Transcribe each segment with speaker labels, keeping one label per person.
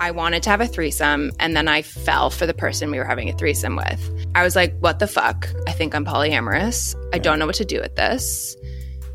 Speaker 1: I wanted to have a threesome and then I fell for the person we were having a threesome with. I was like, what the fuck? I think I'm polyamorous. I don't know what to do with this.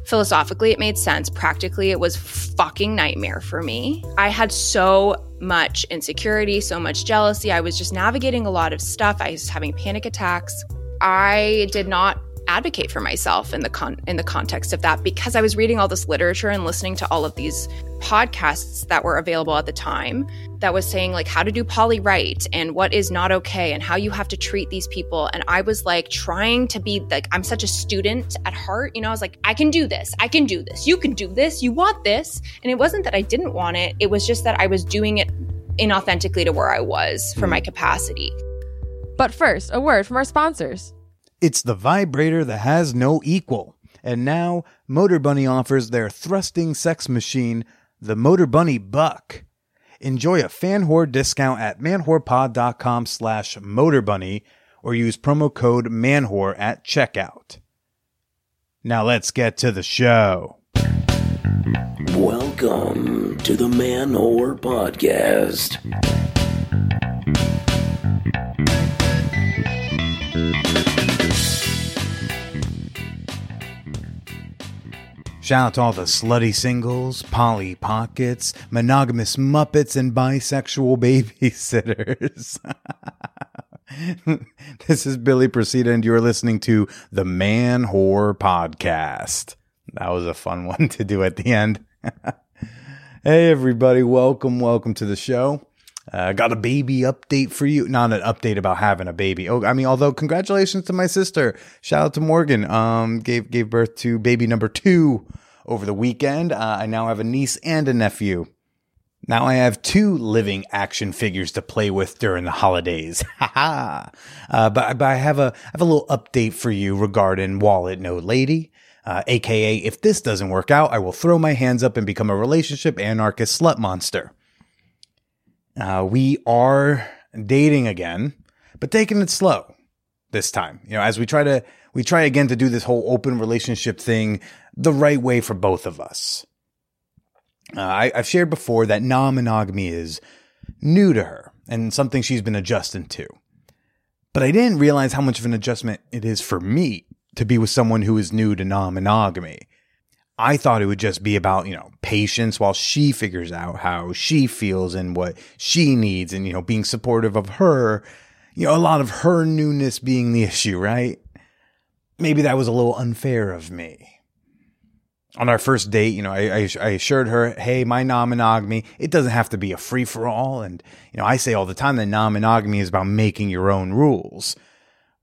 Speaker 1: Philosophically, it made sense. Practically, it was fucking nightmare for me. I had so much insecurity, so much jealousy. I was just navigating a lot of stuff. I was having panic attacks. I did not advocate for myself in the con- in the context of that because I was reading all this literature and listening to all of these podcasts that were available at the time that was saying like how to do poly right and what is not okay and how you have to treat these people and I was like trying to be like I'm such a student at heart you know I was like I can do this I can do this you can do this you want this and it wasn't that I didn't want it it was just that I was doing it inauthentically to where I was for my hmm. capacity
Speaker 2: But first, a word from our sponsors.
Speaker 3: It's the vibrator that has no equal. And now, Motor Bunny offers their thrusting sex machine, the Motor Bunny Buck. Enjoy a fan whore discount at manwhorepod.com slash motorbunny or use promo code manwhore at checkout. Now let's get to the show.
Speaker 4: Welcome to the Man Whore Podcast.
Speaker 3: Shout out to all the slutty singles, poly pockets, monogamous muppets, and bisexual babysitters. this is Billy Procida, and you're listening to the Man Whore Podcast. That was a fun one to do at the end. hey, everybody, welcome, welcome to the show. Uh, got a baby update for you. Not an update about having a baby. Oh, I mean, although congratulations to my sister. Shout out to Morgan. Um, gave gave birth to baby number two over the weekend. Uh, I now have a niece and a nephew. Now I have two living action figures to play with during the holidays. Ha ha. Uh, but, but I have a I have a little update for you regarding Wallet No Lady. Uh, AKA, if this doesn't work out, I will throw my hands up and become a relationship anarchist slut monster. Uh, we are dating again, but taking it slow this time. You know, as we try to we try again to do this whole open relationship thing the right way for both of us. Uh, I, I've shared before that non-monogamy is new to her and something she's been adjusting to. But I didn't realize how much of an adjustment it is for me to be with someone who is new to non-monogamy. I thought it would just be about, you know, patience while she figures out how she feels and what she needs and, you know, being supportive of her. You know, a lot of her newness being the issue, right? Maybe that was a little unfair of me. On our first date, you know, I, I, I assured her, hey, my non monogamy, it doesn't have to be a free for all. And, you know, I say all the time that non monogamy is about making your own rules.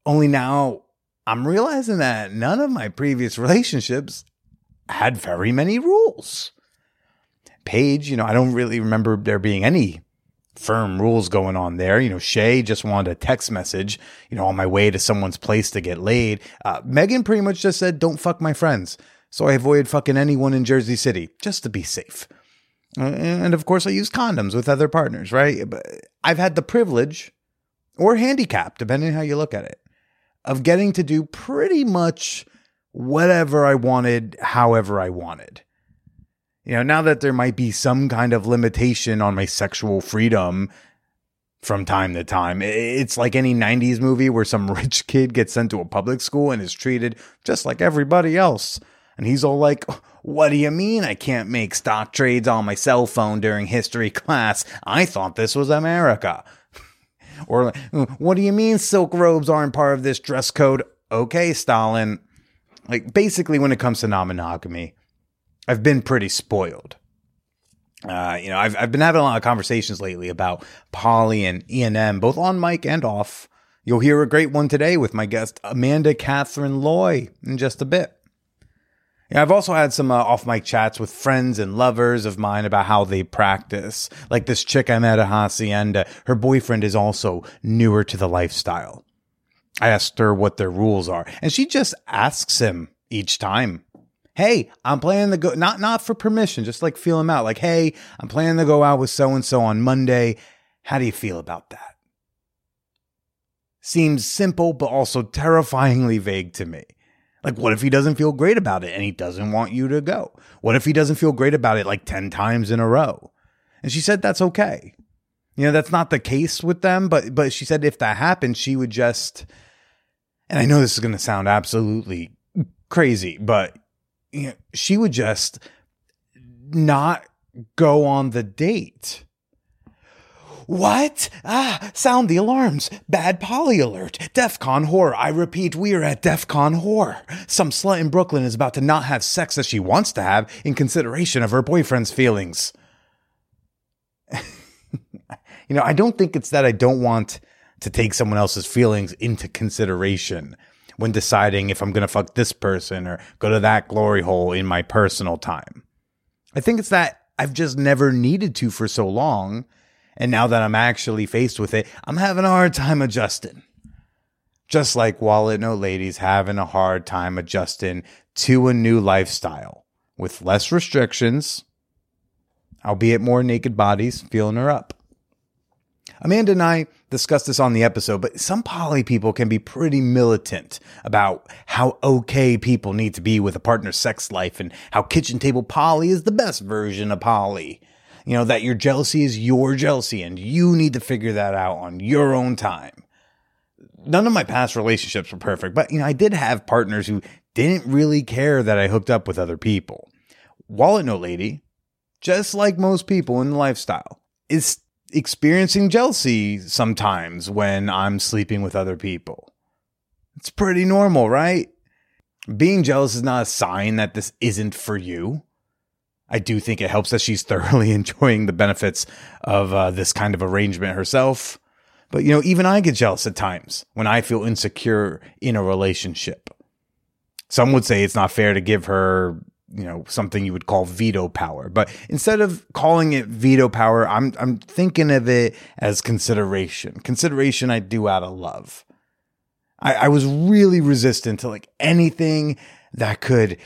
Speaker 3: Only now I'm realizing that none of my previous relationships had very many rules. Paige, you know, I don't really remember there being any firm rules going on there. You know, Shay just wanted a text message, you know, on my way to someone's place to get laid. Uh, Megan pretty much just said, don't fuck my friends. So I avoided fucking anyone in Jersey City just to be safe. Uh, and of course, I use condoms with other partners, right? But I've had the privilege or handicap, depending how you look at it, of getting to do pretty much whatever I wanted, however I wanted. You know, now that there might be some kind of limitation on my sexual freedom from time to time, it's like any 90s movie where some rich kid gets sent to a public school and is treated just like everybody else. And he's all like, What do you mean I can't make stock trades on my cell phone during history class? I thought this was America. or, What do you mean silk robes aren't part of this dress code? Okay, Stalin. Like, basically, when it comes to non monogamy, I've been pretty spoiled. Uh, you know, I've I've been having a lot of conversations lately about poly and E and M, both on mic and off. You'll hear a great one today with my guest Amanda Katherine Loy in just a bit. Yeah, I've also had some uh, off mic chats with friends and lovers of mine about how they practice. Like this chick I met at Hacienda, her boyfriend is also newer to the lifestyle. I asked her what their rules are, and she just asks him each time hey, I'm planning to go not not for permission, just like feel him out. Like, hey, I'm planning to go out with so and so on Monday. How do you feel about that? Seems simple, but also terrifyingly vague to me. Like, what if he doesn't feel great about it and he doesn't want you to go? What if he doesn't feel great about it like 10 times in a row? And she said that's okay. You know, that's not the case with them, but but she said if that happened, she would just and I know this is going to sound absolutely crazy, but you know, she would just not go on the date. What? Ah, sound the alarms. Bad poly alert. DEFCON horror. I repeat, we are at DEFCON horror. Some slut in Brooklyn is about to not have sex that she wants to have in consideration of her boyfriend's feelings. You know, I don't think it's that I don't want to take someone else's feelings into consideration when deciding if I'm going to fuck this person or go to that glory hole in my personal time. I think it's that I've just never needed to for so long. And now that I'm actually faced with it, I'm having a hard time adjusting. Just like Wallet Note Ladies having a hard time adjusting to a new lifestyle with less restrictions, albeit more naked bodies feeling her up. Amanda and I discussed this on the episode, but some poly people can be pretty militant about how okay people need to be with a partner's sex life and how kitchen table poly is the best version of poly. You know, that your jealousy is your jealousy and you need to figure that out on your own time. None of my past relationships were perfect, but you know, I did have partners who didn't really care that I hooked up with other people. Wallet Note Lady, just like most people in the lifestyle, is experiencing jealousy sometimes when I'm sleeping with other people. It's pretty normal, right? Being jealous is not a sign that this isn't for you. I do think it helps that she's thoroughly enjoying the benefits of uh, this kind of arrangement herself. But, you know, even I get jealous at times when I feel insecure in a relationship. Some would say it's not fair to give her you know something you would call veto power. But instead of calling it veto power i'm i'm thinking of it as consideration. Consideration i do out of love. I i was really resistant to like anything that could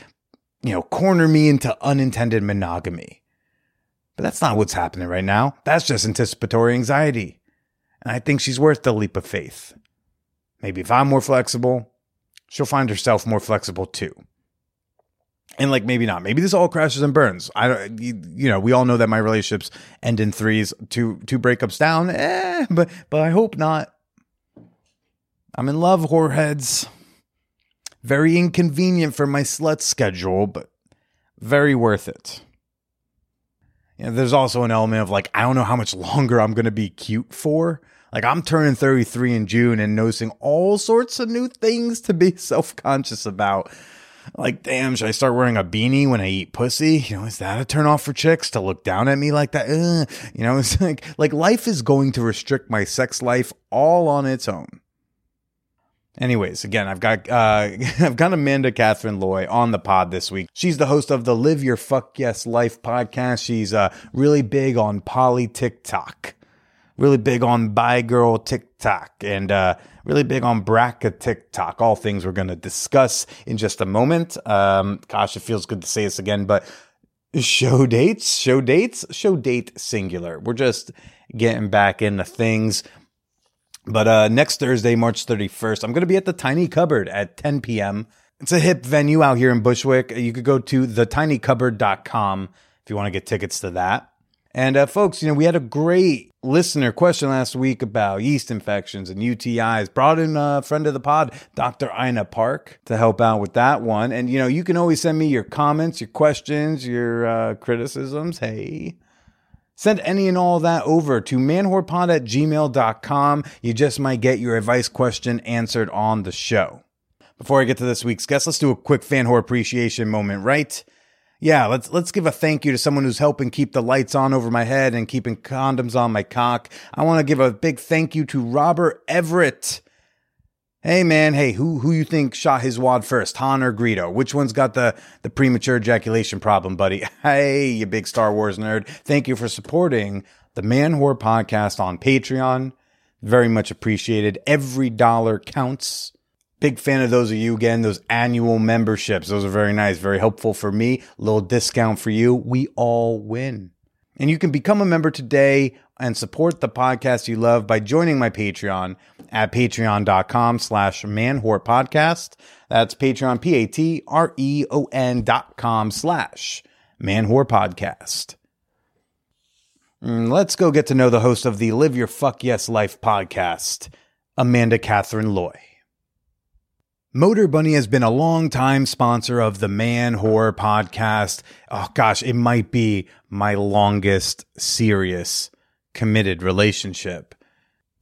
Speaker 3: you know corner me into unintended monogamy. But that's not what's happening right now. That's just anticipatory anxiety. And i think she's worth the leap of faith. Maybe if i'm more flexible she'll find herself more flexible too and like maybe not. Maybe this all crashes and burns. I don't you, you, know we all know that my relationships end in threes. Two two breakups down eh, but but i hope not. I'm in love whoreheads. Very inconvenient for my slut schedule but very worth it. You know, there's also an element of like i don't know how much longer i'm gonna be cute for. Like i'm turning 33 in june and noticing all sorts of new things to be self-conscious about like, damn, should I start wearing a beanie when I eat pussy? You know, is that a turnoff for chicks to look down at me like that? Ugh. You know, it's like, like life is going to restrict my sex life all on its own. Anyways, again, I've got uh, I've got Amanda Katherine Loy on the pod this week. She's the host of the Live Your Fuck Yes Life podcast. She's uh, really big on poly TikTok, really big on bi girl TikTok, and uh, really big on BRCA TikTok. All things we're going to discuss in just a moment. Um, gosh, it feels good to say this again, but show dates, show dates, show date singular. We're just getting back into things. But uh, next Thursday, March 31st, I'm going to be at the Tiny Cupboard at 10 p.m. It's a hip venue out here in Bushwick. You could go to thetinycupboard.com if you want to get tickets to that. And uh, folks, you know, we had a great listener question last week about yeast infections and UTIs. Brought in a friend of the pod, Dr. Ina Park, to help out with that one. And, you know, you can always send me your comments, your questions, your uh, criticisms. Hey. Send any and all that over to manwhorepod at gmail.com. You just might get your advice question answered on the show. Before I get to this week's guest, let's do a quick fan whore appreciation moment, right? Yeah, let's let's give a thank you to someone who's helping keep the lights on over my head and keeping condoms on my cock. I want to give a big thank you to Robert Everett. Hey man, hey, who who you think shot his wad first, Han or Greedo? Which one's got the the premature ejaculation problem, buddy? Hey, you big Star Wars nerd. Thank you for supporting the Man Whore podcast on Patreon. Very much appreciated. Every dollar counts. Big fan of those of you again, those annual memberships. Those are very nice, very helpful for me. Little discount for you. We all win. And you can become a member today and support the podcast you love by joining my Patreon at patreon.com slash manwhorepodcast. That's Patreon, P-A-T-R-E-O-N dot com slash manwhorepodcast. Mm, Let's go get to know the host of the Live Your Fuck Yes Life podcast, Amanda Katherine Loy. Motor Bunny has been a long time sponsor of the Man Whore podcast. Oh gosh, it might be my longest serious committed relationship.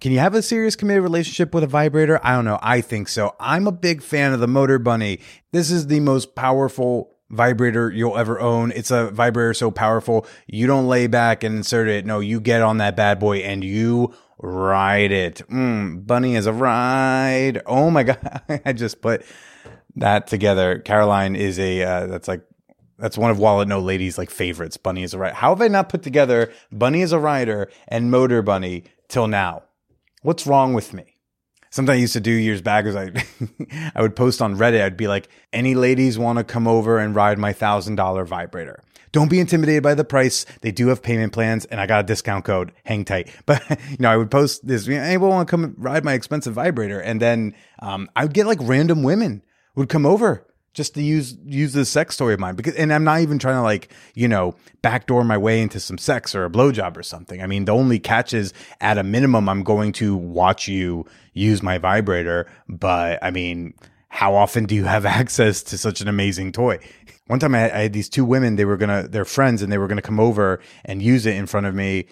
Speaker 3: Can you have a serious committed relationship with a vibrator? I don't know. I think so. I'm a big fan of the Motor Bunny. This is the most powerful vibrator you'll ever own. It's a vibrator so powerful, you don't lay back and insert it. No, you get on that bad boy and you ride it. Mm, bunny is a ride. Oh my God. I just put that together. Caroline is a, uh, that's like, that's one of Wallet No Lady's like favorites. Bunny is a rider. How have I not put together Bunny is a rider and Motor Bunny till now? What's wrong with me? Something I used to do years back was I, I would post on Reddit. I'd be like, any ladies want to come over and ride my thousand dollar vibrator? Don't be intimidated by the price. They do have payment plans and I got a discount code. Hang tight. But, you know, I would post this, anyone want to come ride my expensive vibrator? And then, um, I would get like random women would come over just to use use this sex toy of mine because and I'm not even trying to like you know backdoor my way into some sex or a blowjob or something. I mean the only catch is at a minimum I'm going to watch you use my vibrator, but I mean how often do you have access to such an amazing toy? One time I had, I had these two women they were gonna they're friends and they were gonna come over and use it in front of me,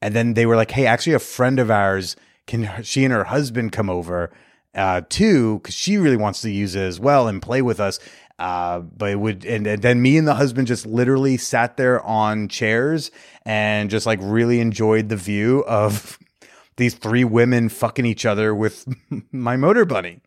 Speaker 3: and then they were like, hey, actually a friend of ours can she and her husband come over uh, too, because she really wants to use it as well and play with us. Uh, but it would, and, and then me and the husband just literally sat there on chairs and just like really enjoyed the view of these three women fucking each other with my motor bunny.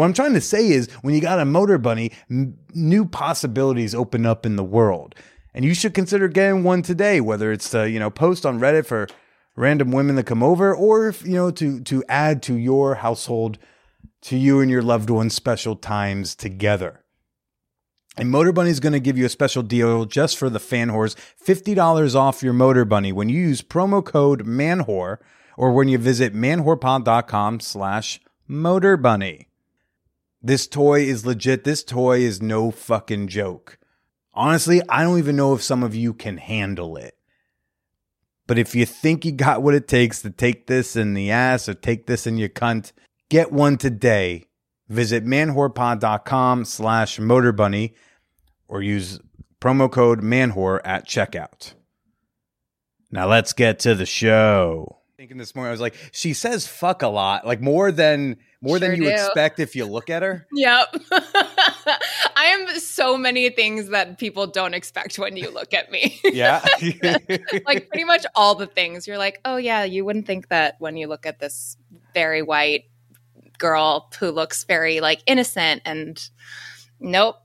Speaker 3: What I'm trying to say is when you got a motor bunny, m- new possibilities open up in the world. And you should consider getting one today, whether it's to, you know, post on Reddit for random women that come over or if, you know, to to add to your household to you and your loved ones special times together. And Motor Bunny is going to give you a special deal just for the fan whores $50 off your Motor Bunny when you use promo code MANWHORE or when you visit manwhorepod.com slash Motor Bunny. This toy is legit. This toy is no fucking joke. Honestly, I don't even know if some of you can handle it. But if you think you got what it takes to take this in the ass or take this in your cunt, get one today. Visit manwhorepod.com slash motorbunny or use promo code manwhore at checkout. Now let's get to the show. Thinking this morning, I was like, she says fuck a lot, like more than more than you
Speaker 1: do.
Speaker 3: expect if you look at her.
Speaker 1: Yep. I am so many things that people don't expect when you look at me.
Speaker 3: Yeah.
Speaker 1: like pretty much all the things. You're like, oh yeah, you wouldn't think that when you look at this very white girl who looks very like innocent and nope.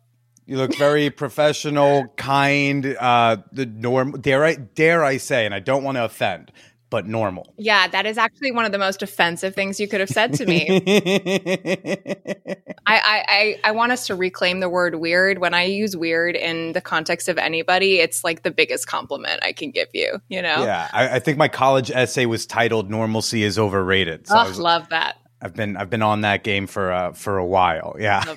Speaker 3: You look very professional, kind, uh the norm dare I dare I say, and I don't want to offend, but normal.
Speaker 1: Yeah, that is actually one of the most offensive things you could have said to me. I, I, I, I want us to reclaim the word weird. When I use weird in the context of anybody, it's like the biggest compliment I can give you, you know?
Speaker 3: yeah, I, I think my college essay was titled "Normalcy is overrated." So I
Speaker 1: Oh,
Speaker 3: was,
Speaker 1: love that.
Speaker 3: I've been I've been on that game for uh for a while. Yeah.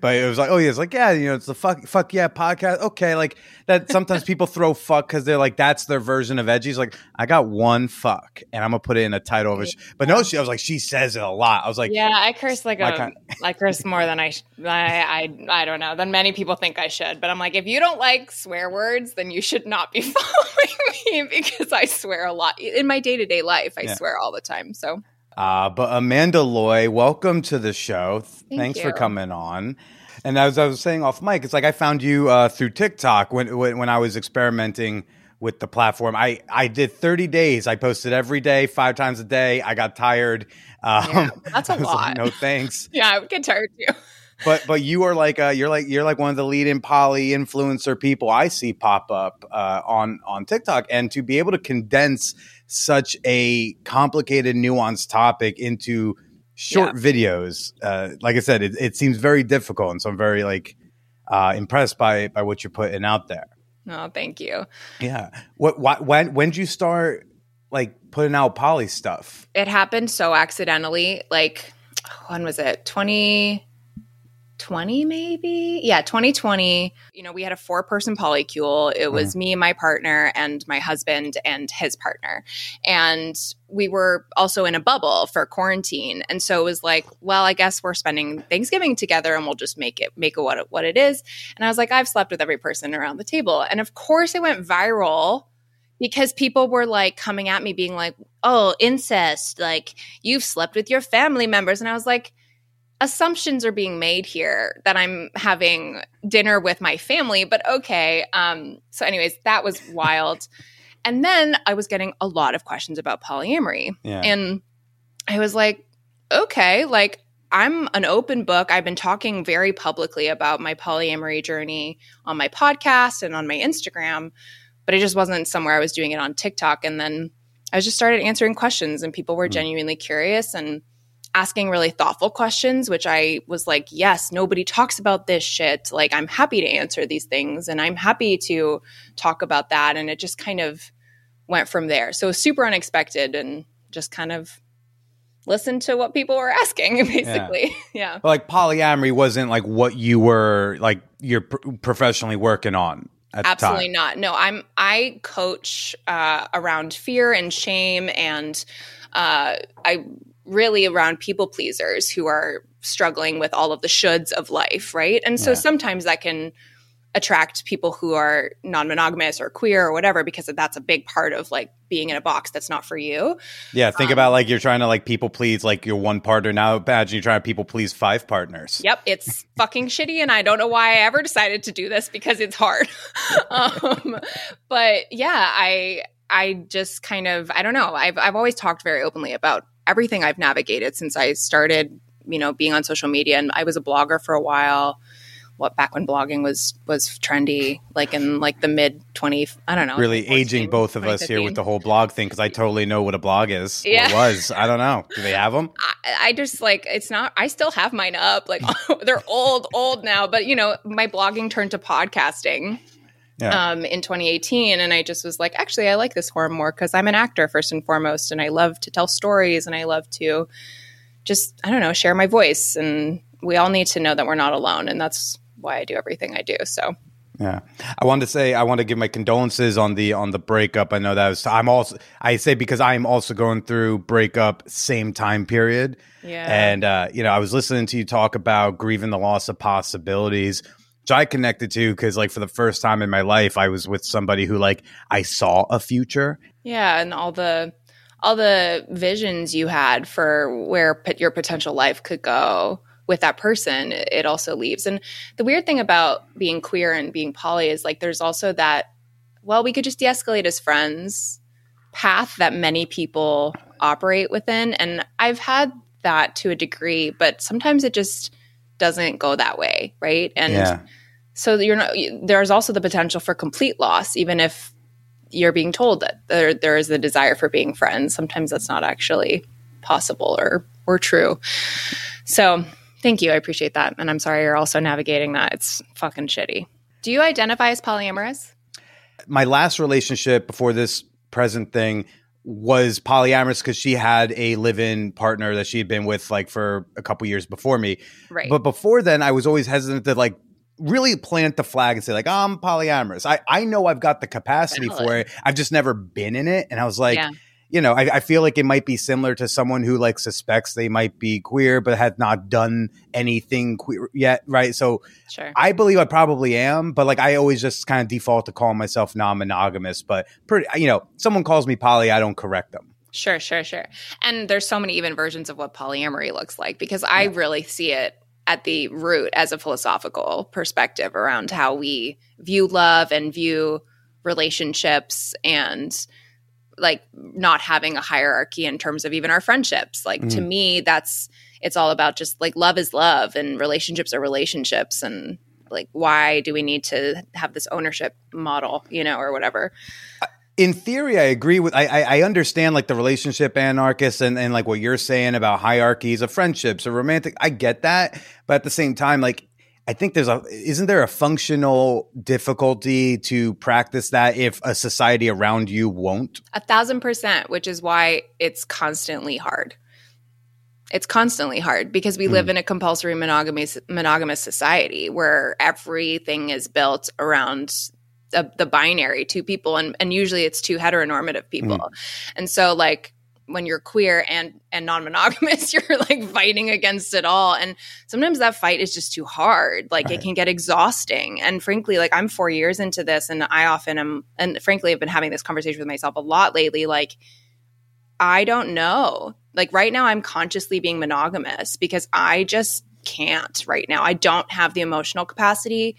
Speaker 3: But it was like, oh yeah, it's like, yeah, you know, it's the fuck fuck yeah podcast. Okay, like that sometimes people throw fuck because they're like, that's their version of edgy. It's like, I got one fuck and I'm gonna put it in a title of it. But no, she I was like, she says it a lot. I was like,
Speaker 1: Yeah, I curse like a,
Speaker 3: kind-
Speaker 1: I curse more than I, sh- I, I, I don't know, than many people think I should. But I'm like, if you don't like swear words, then you should not be following me because I swear a lot in my day to day life. I
Speaker 3: Yeah.
Speaker 1: swear all the time. So
Speaker 3: Uh, but Amanda Loy, welcome to the show.
Speaker 1: Thank
Speaker 3: Thanks for coming on. And as I was saying off mic, it's like I found you uh, through TikTok when, when when I was experimenting with the platform. I I did 30 days. I posted every day, five times a day. I got tired. Um,
Speaker 1: Yeah, that's a
Speaker 3: was like,
Speaker 1: lot.
Speaker 3: no thanks.
Speaker 1: yeah, I would get tired too.
Speaker 3: But but you are like uh, you're like you're like one of the leading poly influencer people I see pop up uh, on on TikTok, and to be able to condense such a complicated, nuanced topic into short videos, uh, like I said, it, it seems very difficult, and so I'm very like uh, impressed by by what you're putting out there.
Speaker 1: Oh, thank you.
Speaker 3: Yeah. What? Why, when? When did you start like putting out poly stuff?
Speaker 1: It happened so accidentally. Like, when was it? 20, 20 maybe? Yeah 2020 you know we had a four person polycule. It was mm. me my partner and my husband and his partner. And we were also in a bubble for quarantine. And so it was like well i guess we're spending thanksgiving together and we'll just make it make it what it, what it is. And i was like i've slept with every person around the table. And of course it went viral because people were like coming at me being like oh incest like you've slept with your family members. And i was like assumptions are being made here that I'm having dinner with my family, but okay. Um, so, anyways, that was wild. and then I was getting a lot of questions about polyamory.
Speaker 3: Yeah.
Speaker 1: And I was like, okay, like I'm an open book. I've been talking very publicly about my polyamory journey on my podcast and on my Instagram, but it just wasn't somewhere I was doing it on TikTok. And then I just started answering questions, and people were genuinely curious. And asking really thoughtful questions, which I was like, yes, nobody talks about this shit. Like, I'm happy to answer these things and I'm happy to talk about that. And it just kind of went from there. So, super unexpected and just kind of listened to what people were asking, basically. Yeah.
Speaker 3: But like polyamory wasn't like what you were like you're pr- professionally working on at
Speaker 1: Absolutely
Speaker 3: the time.
Speaker 1: not. No, I'm I coach uh, around fear and shame, and uh, I really around people pleasers who are struggling with all of the shoulds of life, right? And so
Speaker 3: Yeah.
Speaker 1: sometimes that can attract people who are non-monogamous or queer or whatever because that's a big part of like being in a box that's not for you.
Speaker 3: Yeah,
Speaker 1: Um,
Speaker 3: think about like you're trying to like people please like your one partner. Now imagine you're trying to people please five partners.
Speaker 1: Yep, it's fucking shitty, and I don't know why I ever decided to do this because it's hard. um, but yeah, I I just kind of I don't know. I've I've always talked very openly about everything I've navigated since I started, you know, being on social media, and I was a blogger for a while. What back when blogging was was trendy, like in like the mid twenty, I don't know,
Speaker 3: Really aging both of us here with the whole blog thing because I totally know what a blog is.
Speaker 1: Yeah.
Speaker 3: was. I don't know. Do they have them?
Speaker 1: I, I just like it's not i still have mine up like they're old old now but you know my blogging turned to podcasting
Speaker 3: Yeah.
Speaker 1: um, in 2018 and i just was like actually i like this form more because i'm an actor first and foremost and i love to tell stories and i love to just i don't know share my voice and we all need to know that we're not alone and that's why i do everything i do so
Speaker 3: Yeah, I want to say I want to give my condolences on the on the breakup. I know that was I'm also I say because I am also going through breakup same time period.
Speaker 1: Yeah.
Speaker 3: and uh, you know I was listening to you talk about grieving the loss of possibilities, which I connected to because like for the first time in my life I was with somebody who like I saw a future.
Speaker 1: yeah and all the all the visions you had for where your potential life could go with that person it also leaves. And the weird thing about being queer and being poly is like there's also that well we could just de-escalate as friends path that many people operate within. And i've had that to a degree but sometimes it just doesn't go that way right? And
Speaker 3: yeah,
Speaker 1: so you're not there's also the potential for complete loss even if you're being told that there there is a desire for being friends. Sometimes that's not actually possible or or true. So thank you. I appreciate that. And i'm sorry you're also navigating that. It's fucking shitty. Do you identify as polyamorous?
Speaker 3: My last relationship before this present thing was polyamorous because she had a live-in partner that she had been with like for a couple years before me.
Speaker 1: right.
Speaker 3: But before then, I was always hesitant to like really plant the flag and say like I'm polyamorous. I I know I've got the capacity for it. I've just never been in it, and I was like.
Speaker 1: Yeah.
Speaker 3: You know, I, I feel like it might be similar to someone who like suspects they might be queer but has not done anything queer yet, right? So
Speaker 1: sure
Speaker 3: I believe I probably am, but like I always just kind of default to calling myself non-monogamous. But pretty, you know, someone calls me poly, I don't correct them.
Speaker 1: Sure, sure, sure. And there's so many even versions of what polyamory looks like because I really see it at the root as a philosophical perspective around how we view love and view relationships and like not having a hierarchy in terms of even our friendships. Like to
Speaker 3: Mhm.
Speaker 1: me that's it's all about just like love is love and relationships are relationships and like why do we need to have this ownership model, you know, or whatever.
Speaker 3: In theory, I agree with. I I, I understand like the relationship anarchists and and like what you're saying about hierarchies of friendships or romantic. I get that, but at the same time, like. I think there's a isn't there a functional difficulty to practice that if a society around you won't?
Speaker 1: A thousand percent, which is why it's constantly hard. It's constantly hard because we live hmm. in a compulsory monogamous monogamous society where everything is built around the, the binary two people and, and usually it's two heteronormative people. Mm. And so like when you're queer and and non-monogamous you're like fighting against it all. And sometimes that fight is just too hard. Like it can get exhausting. And frankly like i'm four years into this and i often am and frankly i've been having this conversation with myself a lot lately like i don't know. Like right now i'm consciously being monogamous because i just can't right now. I don't have the emotional capacity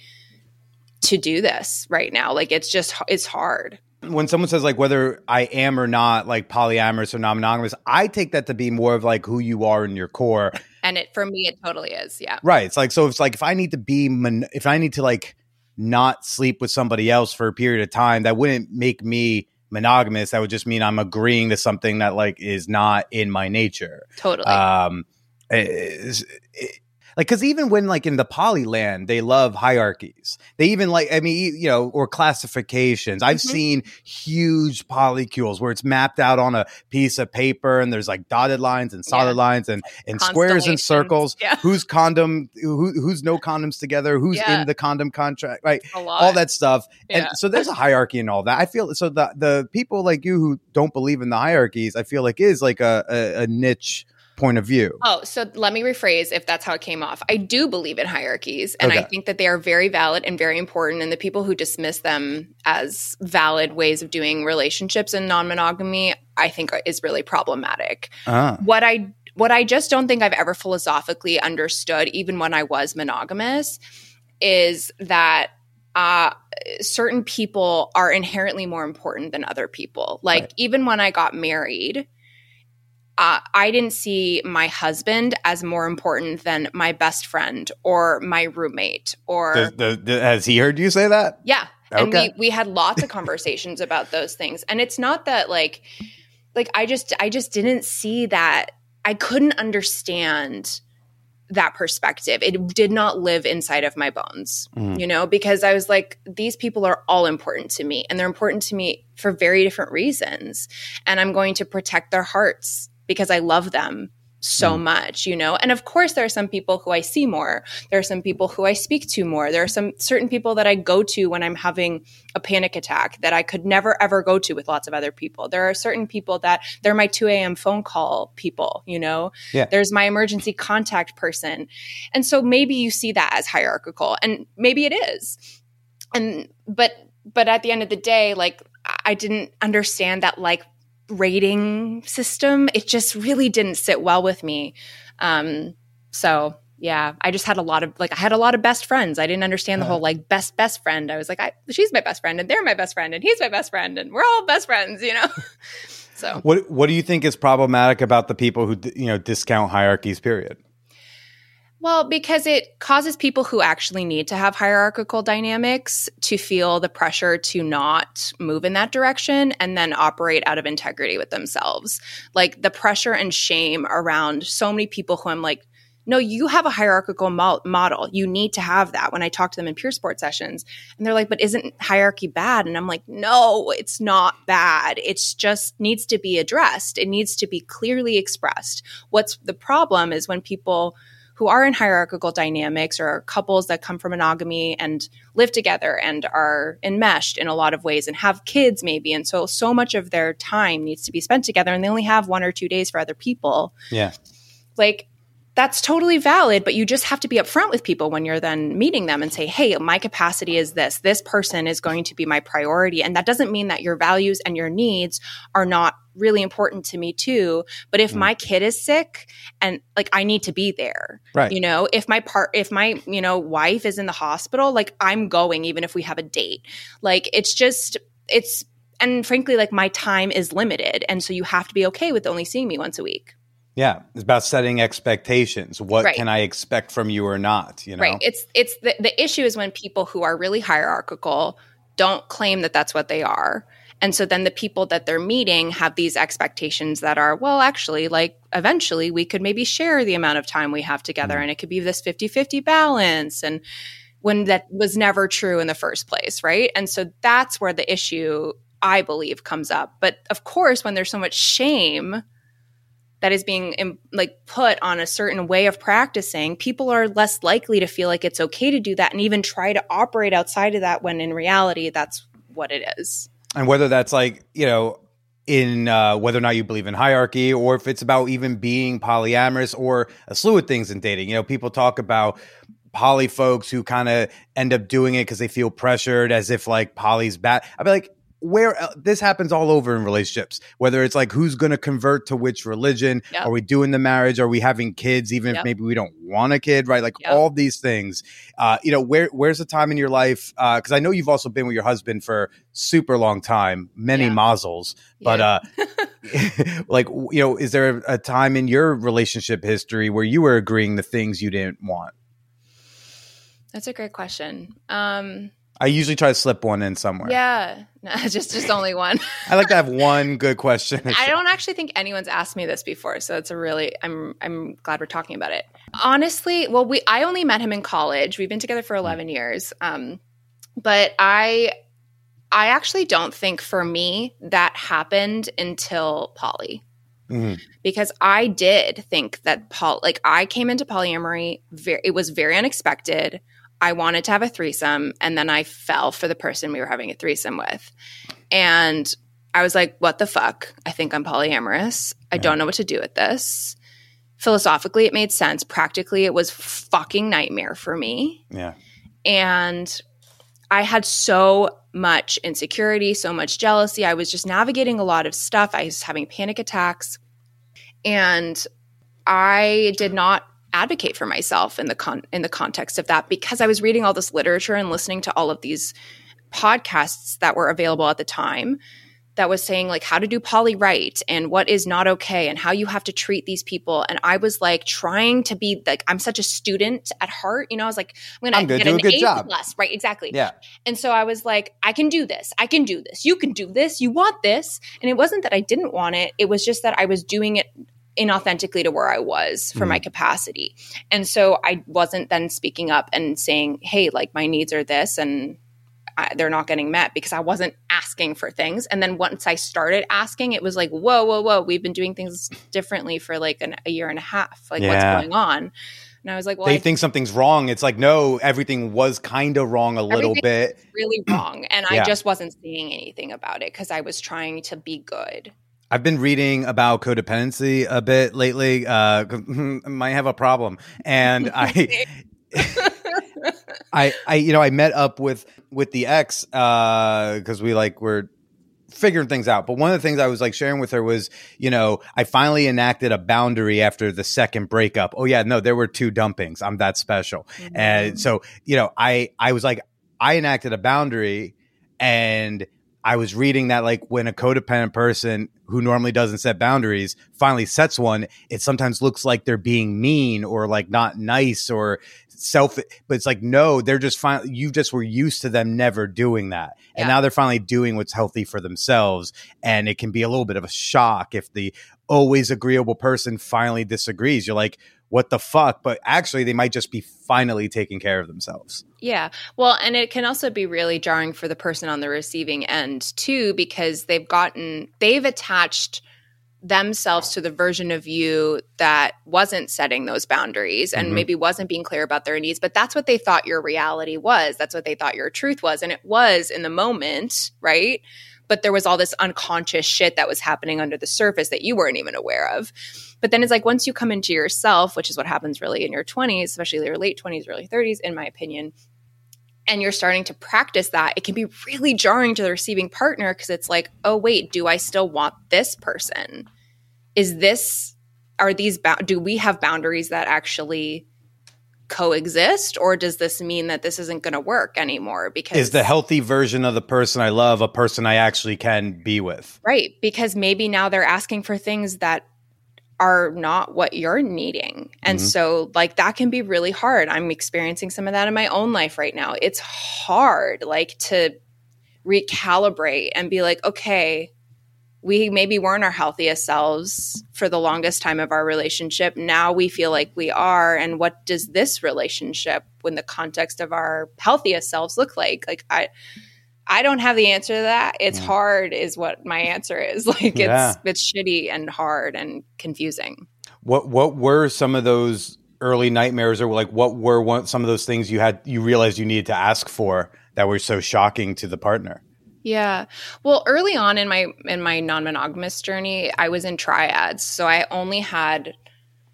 Speaker 1: to do this right now like it's just it's hard
Speaker 3: when someone says like whether I am or not like polyamorous or non-monogamous, I take that to be more of like who you are in your core.
Speaker 1: and it for me it totally is yeah
Speaker 3: Right. It's like so it's like if I need to be mon- if I need to like not sleep with somebody else for a period of time, that wouldn't make me monogamous. That would just mean I'm agreeing to something that like is not in my nature.
Speaker 1: totally
Speaker 3: Um is- it- like because even when like in the poly land they love hierarchies. They even like i mean you know or classifications. I've
Speaker 1: Mhm.
Speaker 3: seen huge polycules where it's mapped out on a piece of paper and there's like dotted lines and solid
Speaker 1: Yeah.
Speaker 3: lines and and squares and circles.
Speaker 1: Yeah.
Speaker 3: who's condom who, who's no condoms together? Who's
Speaker 1: Yeah.
Speaker 3: in the condom contract? Right? All that stuff. And so there's a hierarchy and all that. I feel so the the people like you who don't believe in the hierarchies i feel like is like a, a, a niche point of view
Speaker 1: Oh, so let me rephrase if that's how it came off. I do believe in hierarchies, and I think that they are very valid and very important. And the people who dismiss them as valid ways of doing relationships and non monogamy, I think is really problematic.
Speaker 3: Ah.
Speaker 1: What I what I just don't think I've ever philosophically understood, even when I was monogamous, is that uh, certain people are inherently more important than other people. Like
Speaker 3: Right.
Speaker 1: even when I got married, uh, I didn't see my husband as more important than my best friend or my roommate or
Speaker 3: Does, does, does- has he heard you say that?
Speaker 1: yeah. And
Speaker 3: Okay.
Speaker 1: we we had lots of conversations about those things. And it's not that like like I just I just didn't see that I couldn't understand that perspective. It did not live inside of my bones,
Speaker 3: Mhm.
Speaker 1: you know, because I was like, these people are all important to me and they're important to me for very different reasons. And I'm going to protect their hearts because I love them so mm. much, you know? And of course, there are some people who I see more. There are some people who I speak to more. There are some certain people that I go to when I'm having a panic attack that I could never ever go to with lots of other people. There are certain people that they're my 2 a.m. phone call people, you know?
Speaker 3: Yeah.
Speaker 1: There's my emergency contact person. And so maybe you see that as hierarchical and maybe it is. And but but at the end of the day, like I didn't understand that like rating system. It just really didn't sit well with me. Um so yeah, I just had a lot of like I had a lot of best friends. I didn't understand the
Speaker 3: Uh-huh.
Speaker 1: whole like best best friend. I was like, I, she's my best friend, and they're my best friend, and he's my best friend, and we're all best friends, you know. so
Speaker 3: What What do you think is problematic about the people who you know discount hierarchies? Period.
Speaker 1: Well, because it causes people who actually need to have hierarchical dynamics to feel the pressure to not move in that direction and then operate out of integrity with themselves. Like the pressure and shame around so many people who I'm like, no, you have a hierarchical mo- model. You need to have that. When I talk to them in peer sport sessions, and they're like, but isn't hierarchy bad? And I'm like, no, it's not bad. It's just needs to be addressed. It needs to be clearly expressed. What's the problem is when people who are in hierarchical dynamics or couples that come from monogamy and live together and are enmeshed in a lot of ways and have kids maybe. And so so much of their time needs to be spent together and they only have one or two days for other people.
Speaker 3: Yeah.
Speaker 1: like that's totally valid but you just have to be upfront with people when you're then meeting them and say hey my capacity is this. This person is going to be my priority. And that doesn't mean that your values and your needs are not really important to me too but if
Speaker 3: Mm.
Speaker 1: my kid is sick and like i need to be there
Speaker 3: Right.
Speaker 1: you know if my part if my you know wife is in the hospital like i'm going even if we have a date like it's just it's and frankly like my time is limited and so you have to be okay with only seeing me once a week
Speaker 3: Yeah. It's about setting expectations. What
Speaker 1: Right.
Speaker 3: can I expect from you or not? You know.
Speaker 1: Right. It's it's the the issue is when people who are really hierarchical don't claim that that's what they are. And so then the people that they're meeting have these expectations that are, well, actually, like eventually we could maybe share the amount of time we have together mm-hmm. and it could be this 50 50 balance. And when that was never true in the first place. Right. And so that's where the issue, I believe, comes up. But of course, when there's so much shame that is being like put on a certain way of practicing, people are less likely to feel like it's okay to do that and even try to operate outside of that when in reality that's what it is.
Speaker 3: And whether that's like you know in uh, whether or not you believe in hierarchy or if it's about even being polyamorous or a slew of things in dating. You know people talk about poly folks who kind of end up doing it because they feel pressured as if like poly's bad. I'd be like where this happens all over in relationships whether it's like who's going to convert to which religion
Speaker 1: Yep.
Speaker 3: are we doing the marriage are we having kids even if maybe we don't want a kid right like
Speaker 1: Yep.
Speaker 3: all these things uh, you know where where's the time in your life Uh, because i know you've also been with your husband for super long time many
Speaker 1: Yeah.
Speaker 3: mazzles but
Speaker 1: Yeah.
Speaker 3: uh like you know is there a time in your relationship history where you were agreeing the things you didn't want
Speaker 1: That's a great question. Um,
Speaker 3: i usually try to slip one in somewhere
Speaker 1: yeah, no, just just only one.
Speaker 3: i like to have one good question
Speaker 1: I don't actually think anyone's asked me this before, so it's a really I'm I'm glad we're talking about it. Honestly, well, we I only met him in college. We've been together for 11 years. Um, but I I actually don't think for me that happened until poly.
Speaker 3: Mhm.
Speaker 1: Because I did think that Paul like I came into polyamory very it was very unexpected. I wanted to have a threesome and then I fell for the person we were having a threesome with. And I was like, what the fuck? I think I'm polyamorous. I don't know what to do with this. Philosophically, it made sense. Practically, it was fucking nightmare for me.
Speaker 3: yeah
Speaker 1: And I had so much insecurity, so much jealousy. I was just navigating a lot of stuff. I was having panic attacks. And I did not advocate for myself in the con- in the context of that because I was reading all this literature and listening to all of these podcasts that were available at the time that was saying like how to do poly right and what is not okay and how you have to treat these people and i was like trying to be like i'm such a student at heart you know i was like i'm
Speaker 3: I'm
Speaker 1: gonna
Speaker 3: gonna
Speaker 1: get
Speaker 3: do a
Speaker 1: an
Speaker 3: good
Speaker 1: a
Speaker 3: job.
Speaker 1: plus right exactly
Speaker 3: yeah
Speaker 1: and so I was like, I can do this. I can do this. You can do this. You want this. And it wasn't that I didn't want it. It was just that I was doing it inauthentically to where I was for my hmm. capacity. And so I wasn't then speaking up and saying, hey, like my needs are this and I, they're not getting met because I wasn't asking for things. And then once I started asking, it was like, whoa, whoa, whoa, we've been doing things differently for like an, a year and a half. Like,
Speaker 3: Yeah.
Speaker 1: what's going on? And I was like, well,
Speaker 3: they
Speaker 1: I
Speaker 3: think something's wrong it's like no everything was kind of wrong a little bit
Speaker 1: really wrong. And
Speaker 3: Yeah.
Speaker 1: I just wasn't seeing anything about it because I was trying to be good.
Speaker 3: I've been reading about codependency a bit lately. Uh, might have a problem, and I, I, I, you know, I met up with with the ex because we like were figuring things out. But one of the things I was like sharing with her was, you know, I finally enacted a boundary after the second breakup. Oh yeah, no, there were two dumpings. I'm that special, and so you know, I I was like, I enacted a boundary, and I was reading that like when a codependent person who normally doesn't set boundaries finally sets one, it sometimes looks like they're being mean or like not nice or self. But it's like no, they're just fine. You just were used to them never doing that, and
Speaker 1: Yeah.
Speaker 3: now they're finally doing what's healthy for themselves. And it can be a little bit of a shock if the always agreeable person finally disagrees. You're like, what the fuck? But actually, they might just be finally taking care of themselves.
Speaker 1: Yeah. Well, and it can also be really jarring for the person on the receiving end, too, because they've gotten, they've attached themselves to the version of you that wasn't setting those boundaries and
Speaker 3: Mhm.
Speaker 1: maybe wasn't being clear about their needs. But that's what they thought your reality was. That's what they thought your truth was. And it was in the moment, right? But there was all this unconscious shit that was happening under the surface that you weren't even aware of. But then it's like once you come into yourself, which is what happens really in your 20s, especially your late 20s, early 30s, in my opinion, and you're starting to practice that, it can be really jarring to the receiving partner because it's like, oh, wait, do I still want this person? Is this, are these, do we have boundaries that actually coexist? Or does this mean that this isn't going to work anymore? Because
Speaker 3: Is the healthy version of the person I love a person I actually can be with?
Speaker 1: Right. Because maybe now they're asking for things that are not what you're needing. And
Speaker 3: Mhm.
Speaker 1: so, like, that can be really hard. I'm experiencing some of that in my own life right now. It's hard, like, to recalibrate and be like, okay, we maybe weren't our healthiest selves for the longest time of our relationship. Now we feel like we are. And what does this relationship, when the context of our healthiest selves, look like? Like, I, I don't have the answer to that. It's
Speaker 3: Yeah.
Speaker 1: hard, is what my answer is. Like it's
Speaker 3: Yeah.
Speaker 1: it's shitty and hard and confusing.
Speaker 3: What what were some of those early nightmares, or like what were one, some of those things you had you realized you needed to ask for that were so shocking to the partner?
Speaker 1: Yeah. Well, early on in my in my non-monogamous journey, I was in triads. So I only had,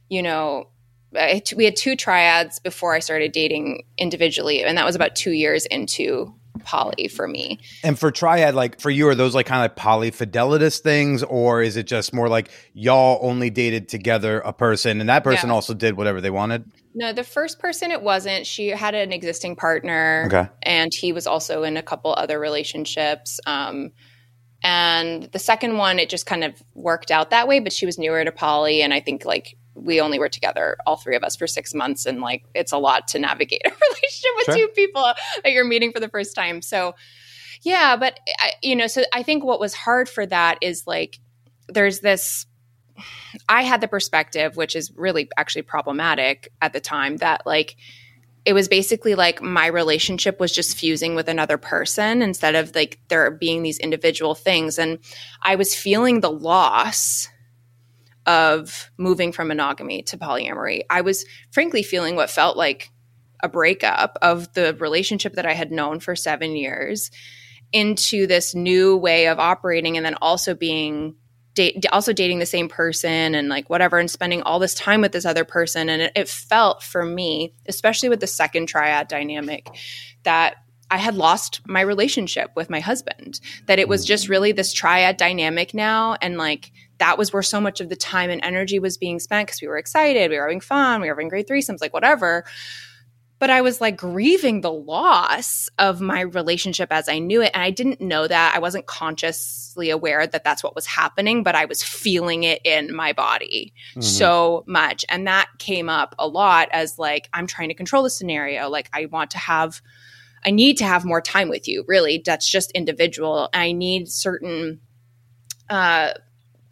Speaker 1: you know, I, we had two triads before I started dating individually, and that was about 2 years into poly for me.
Speaker 3: And for triad, like for you, are those like kind of like polyfidelitous things, or is it just more like y'all only dated together a person, and that person
Speaker 1: Yeah.
Speaker 3: also did whatever they wanted?
Speaker 1: No, the first person it wasn't. She had an existing partner.
Speaker 3: Okay.
Speaker 1: and he was also in a couple other relationships. Um, and the second one, it just kind of worked out that way. But she was newer to poly, and I think like we only were together, all three of us, for six months, and like it's a lot to navigate a relationship with
Speaker 3: Sure.
Speaker 1: two people that you're meeting for the first time. So, yeah, but I, you know, so I think what was hard for that is like there's this. I had the perspective, which is really actually problematic at the time, that like it was basically like my relationship was just fusing with another person instead of like there being these individual things. And I was feeling the loss of moving from monogamy to polyamory. I was frankly feeling what felt like a breakup of the relationship that I had known for seven years into this new way of operating and then also being date, also dating the same person and like whatever and spending all this time with this other person and it, it felt for me especially with the second triad dynamic that i had lost my relationship with my husband that it was mm. just really this triad dynamic now and like that was where so much of the time and energy was being spent because we were excited we were having fun we were having great threesomes like whatever but I was like grieving the loss of my relationship as I knew it. And I didn't know that. I wasn't consciously aware that that's what was happening, but I was feeling it in my body
Speaker 3: Mm-hmm.
Speaker 1: so much. And that came up a lot as like, I'm trying to control the scenario. Like, I want to have, I need to have more time with you. Really, that's just individual. I need certain, uh,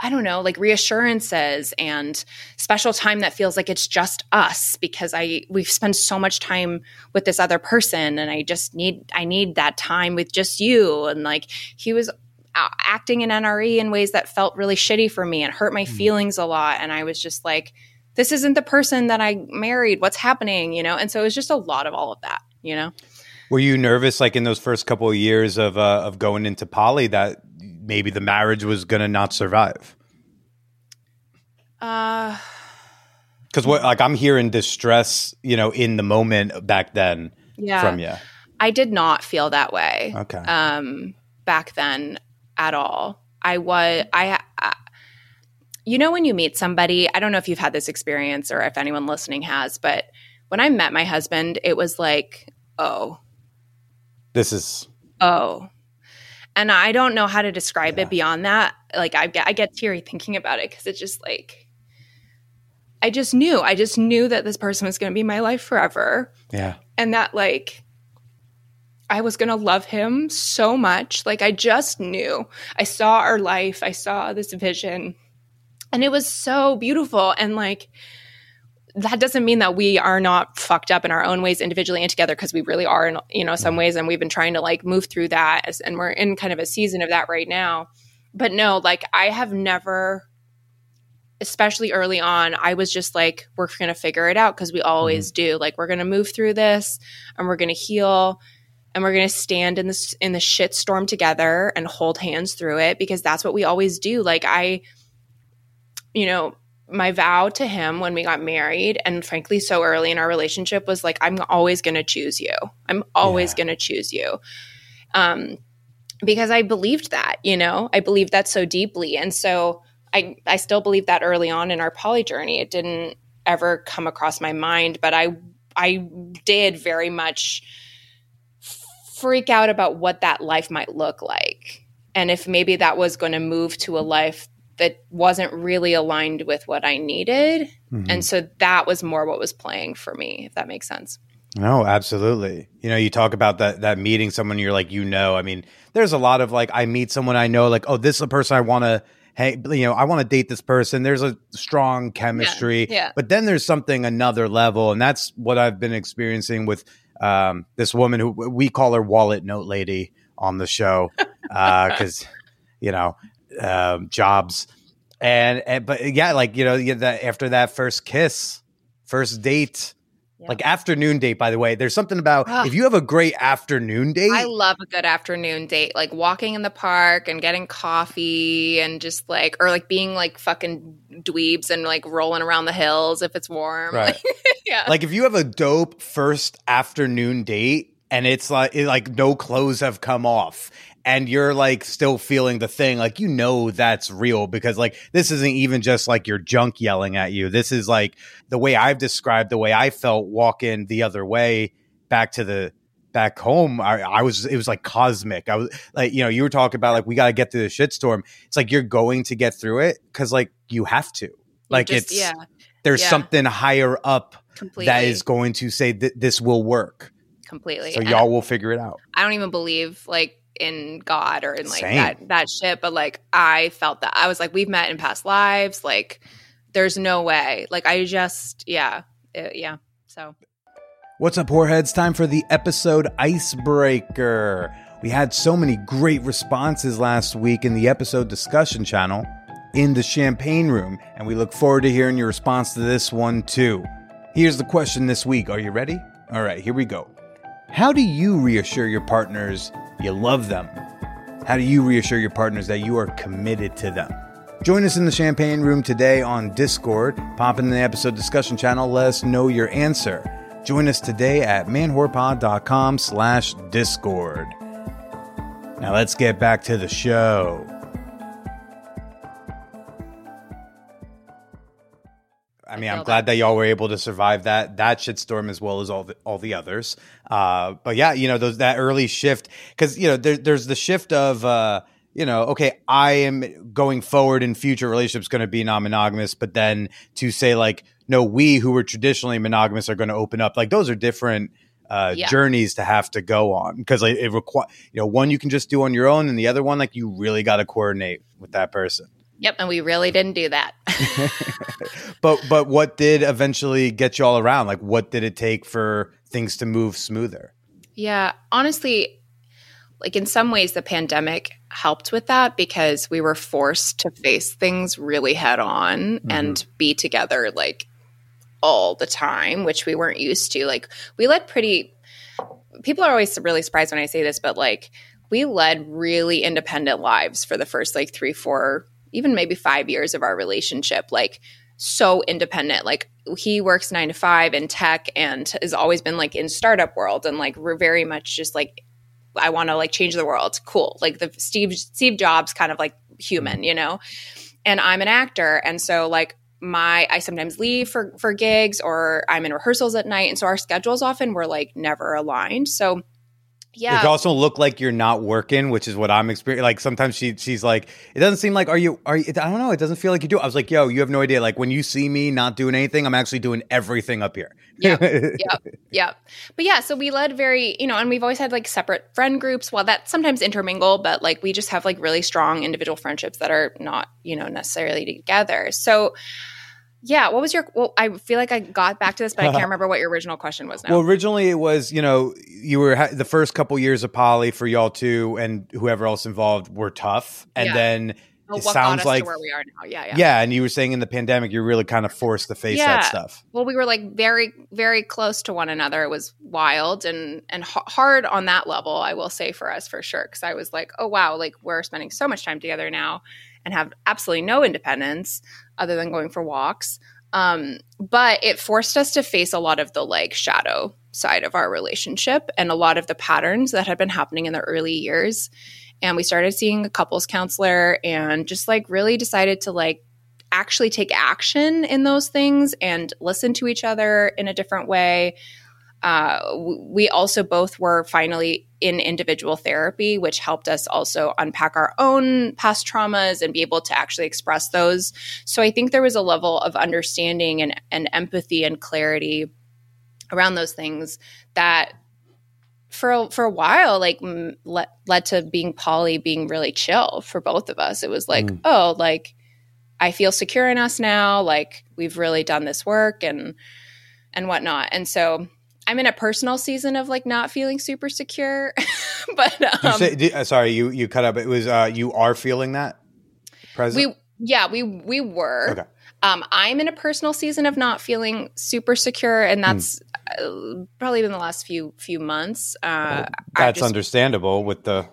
Speaker 1: I don't know, like reassurances and special time that feels like it's just us because I we've spent so much time with this other person and I just need I need that time with just you. And like he was acting in NRE in ways that felt really shitty for me and hurt my feelings a lot. And I was just like this isn't the person that I married. What's happening? You know? And so it was just a lot of all of that you know?
Speaker 3: Were you nervous, like in those first couple of years of uh, of going into poly, that maybe the marriage was going to not survive?
Speaker 1: uh
Speaker 3: Because what, like, I'm hearing distress, you know, in the moment back then
Speaker 1: yeah
Speaker 3: from you.
Speaker 1: I did not feel that way.
Speaker 3: Okay.
Speaker 1: Um, back then at all. I was I, I you know when you meet somebody, I don't know if you've had this experience or if anyone listening has, but when I met my husband, it was like, oh,
Speaker 3: This is
Speaker 1: oh. And I don't know how to describe
Speaker 3: Yeah.
Speaker 1: it beyond that. Like I get I get teary thinking about it cuz it's just like I just knew. I just knew that this person was going to be my life forever
Speaker 3: yeah,
Speaker 1: and that like I was going to love him so much. Like I just knew. I saw our life, I saw this vision. And it was so beautiful and like that doesn't mean that we are not fucked up in our own ways individually and together because we really are in you know some mm-hmm. ways and we've been trying to like move through that as, and we're in kind of a season of that right now. But no, like I have never especially early on, I was just like, we're going to figure it out because we always mm-hmm. do. Like, we're going to move through this and we're going to heal and we're going to stand in this in the shit storm together and hold hands through it because that's what we always do. Like, I, you know, my vow to him when we got married and frankly so early in our relationship was like i'm always going to choose you. I'm always
Speaker 3: Yeah.
Speaker 1: going to choose you. Um because i believed that you know? I believed that so deeply. And so i i still believe that early on in our poly journey it didn't ever come across my mind but i i did very much freak out about what that life might look like. And if maybe that was going to move to a life that wasn't really aligned with what I needed.
Speaker 3: Mhm.
Speaker 1: And so that was more what was playing for me, if that makes sense.
Speaker 3: No, absolutely. You know, you talk about that that meeting someone you're like, you know, I mean, there's a lot of like I meet someone I know, like, oh, this is a person I want to hey, you know, I want to date this person. There's a strong chemistry.
Speaker 1: yeah.
Speaker 3: But then there's something another level, and that's what I've been experiencing with um, this woman who we call her wallet note lady on the show because you know um, jobs and, and but yeah, like you know, you, that after that first kiss, first date.
Speaker 1: Yeah.
Speaker 3: Like afternoon date, by the way. There's something about
Speaker 1: Ugh.
Speaker 3: if you have a great afternoon date.
Speaker 1: I love a good afternoon date, like walking in the park and getting coffee and just like, or like being like fucking dweebs and like rolling around the hills if it's warm.
Speaker 3: Right.
Speaker 1: yeah.
Speaker 3: like if you have a dope first afternoon date and it's like it, like no clothes have come off and you're like still feeling the thing like you know that's real because like this isn't even just like your junk yelling at you this is like the way i've described the way i felt walking the other way back to the back home I, I was it was like cosmic i was like you know you were talking about like we got to get through the shitstorm it's like you're going to get through it because like you have to like
Speaker 1: just-
Speaker 3: it's
Speaker 1: yeah,
Speaker 3: there's
Speaker 1: yeah.
Speaker 3: something higher up
Speaker 1: completely.
Speaker 3: that is going to say that this will work.
Speaker 1: completely.
Speaker 3: So y'all will figure it out.
Speaker 1: I don't even believe like in God or in like
Speaker 3: Same.
Speaker 1: that that shit, but like I felt that I was like we've met in past lives. Like there's no way. Like I just yeah it- yeah. So
Speaker 3: What's up, whoreheads? Time for the episode icebreaker. We had so many great responses last week in the episode discussion channel in the champagne room, and we look forward to hearing your response to this one too. Here's the question this week. Are you ready? All right, here we go. How do you reassure your partners you love them? How do you reassure your partners that you are committed to them? Join us in the champagne room today on Discord. Pop in the episode discussion channel. Let us know your answer. Join us today at manwhorepod.com slash discord. Now let's get back to the show. I mean,
Speaker 1: I
Speaker 3: I'm glad that y'all were able to survive that that shitstorm as well as all the all the others. Uh, but yeah, you know, those that early shift because you know there, there's the shift of uh, you know, okay, I am going forward in future relationships going to be non-monogamous, but then to say like, no, we who were traditionally monogamous are going to open up. Like those are different uh,
Speaker 1: Yeah.
Speaker 3: journeys to have to go on because like, it require you know one you can just do on your own, and the other one like you really got to coordinate with that person.
Speaker 1: Yep, and we really didn't do that.
Speaker 3: But but what did eventually get you all around? Like what did it take for things to move smoother?
Speaker 1: Yeah, honestly, like in some ways, the pandemic helped with that because we were forced to face things really head on and mm-hmm. be together like all the time, which we weren't used to. Like, we led pretty, people are always really surprised when I say this, but like, we led really independent lives for the first like three, four, even maybe five years of our relationship. Like, so independent. Like he works nine to five in tech and has always been like in startup world and like we're very much just like I want to like change the world. Cool. Like the Steve Steve Jobs kind of like human, you know. And I'm an actor and so like my I sometimes leave for for gigs or I'm in rehearsals at night and so our schedules often were like never aligned. So yeah.
Speaker 3: can also look like you're not working, which is what I'm experiencing. Like sometimes she she's like, it doesn't seem like are you are you, I don't know. It doesn't feel like you do. I was like, yo, you have no idea. Like when you see me not doing anything, I'm actually doing everything up here.
Speaker 1: Yeah. yeah yeah but yeah so we led very you know and we've always had like separate friend groups well that sometimes intermingle but like we just have like really strong individual friendships that are not you know necessarily together so yeah what was your well i feel like i got back to this but i can't remember what your original question was now
Speaker 3: Well, originally it was, you know, you were ha- the first couple years of poly for y'all two and whoever else involved were tough, and
Speaker 1: Yeah.
Speaker 3: then
Speaker 1: Oh,
Speaker 3: it sounds like
Speaker 1: where we are now yeah yeah
Speaker 3: yeah. and you were saying in the pandemic you're really kind of forced to face
Speaker 1: Yeah.
Speaker 3: that stuff.
Speaker 1: well we were like very very close to one another it was wild and and h- hard on that level i will say for us for sure because i was like oh wow like we're spending so much time together now and have absolutely no independence other than going for walks um, but it forced us to face a lot of the like shadow side of our relationship and a lot of the patterns that had been happening in the early years and we started seeing a couples counselor and just like really decided to like actually take action in those things and listen to each other in a different way. Uh, we also both were finally in individual therapy, which helped us also unpack our own past traumas and be able to actually express those. So I think there was a level of understanding and, and empathy and clarity around those things that for a, for a while like led, led to being poly being really chill for both of us it was like
Speaker 3: Mm.
Speaker 1: oh like i feel secure in us now like we've really done this work and and whatnot and so I'm in a personal season of like not feeling super secure, but
Speaker 3: You
Speaker 1: um,
Speaker 3: say, di- uh, sorry, you you cut up. It was uh, you are feeling that present.
Speaker 1: we yeah we we were.
Speaker 3: Okay.
Speaker 1: Um, I'm in a personal season of not feeling super secure, and
Speaker 3: Hmm.
Speaker 1: that's uh, probably been the last few few months. Uh, I
Speaker 3: That's
Speaker 1: just-
Speaker 3: understandable with the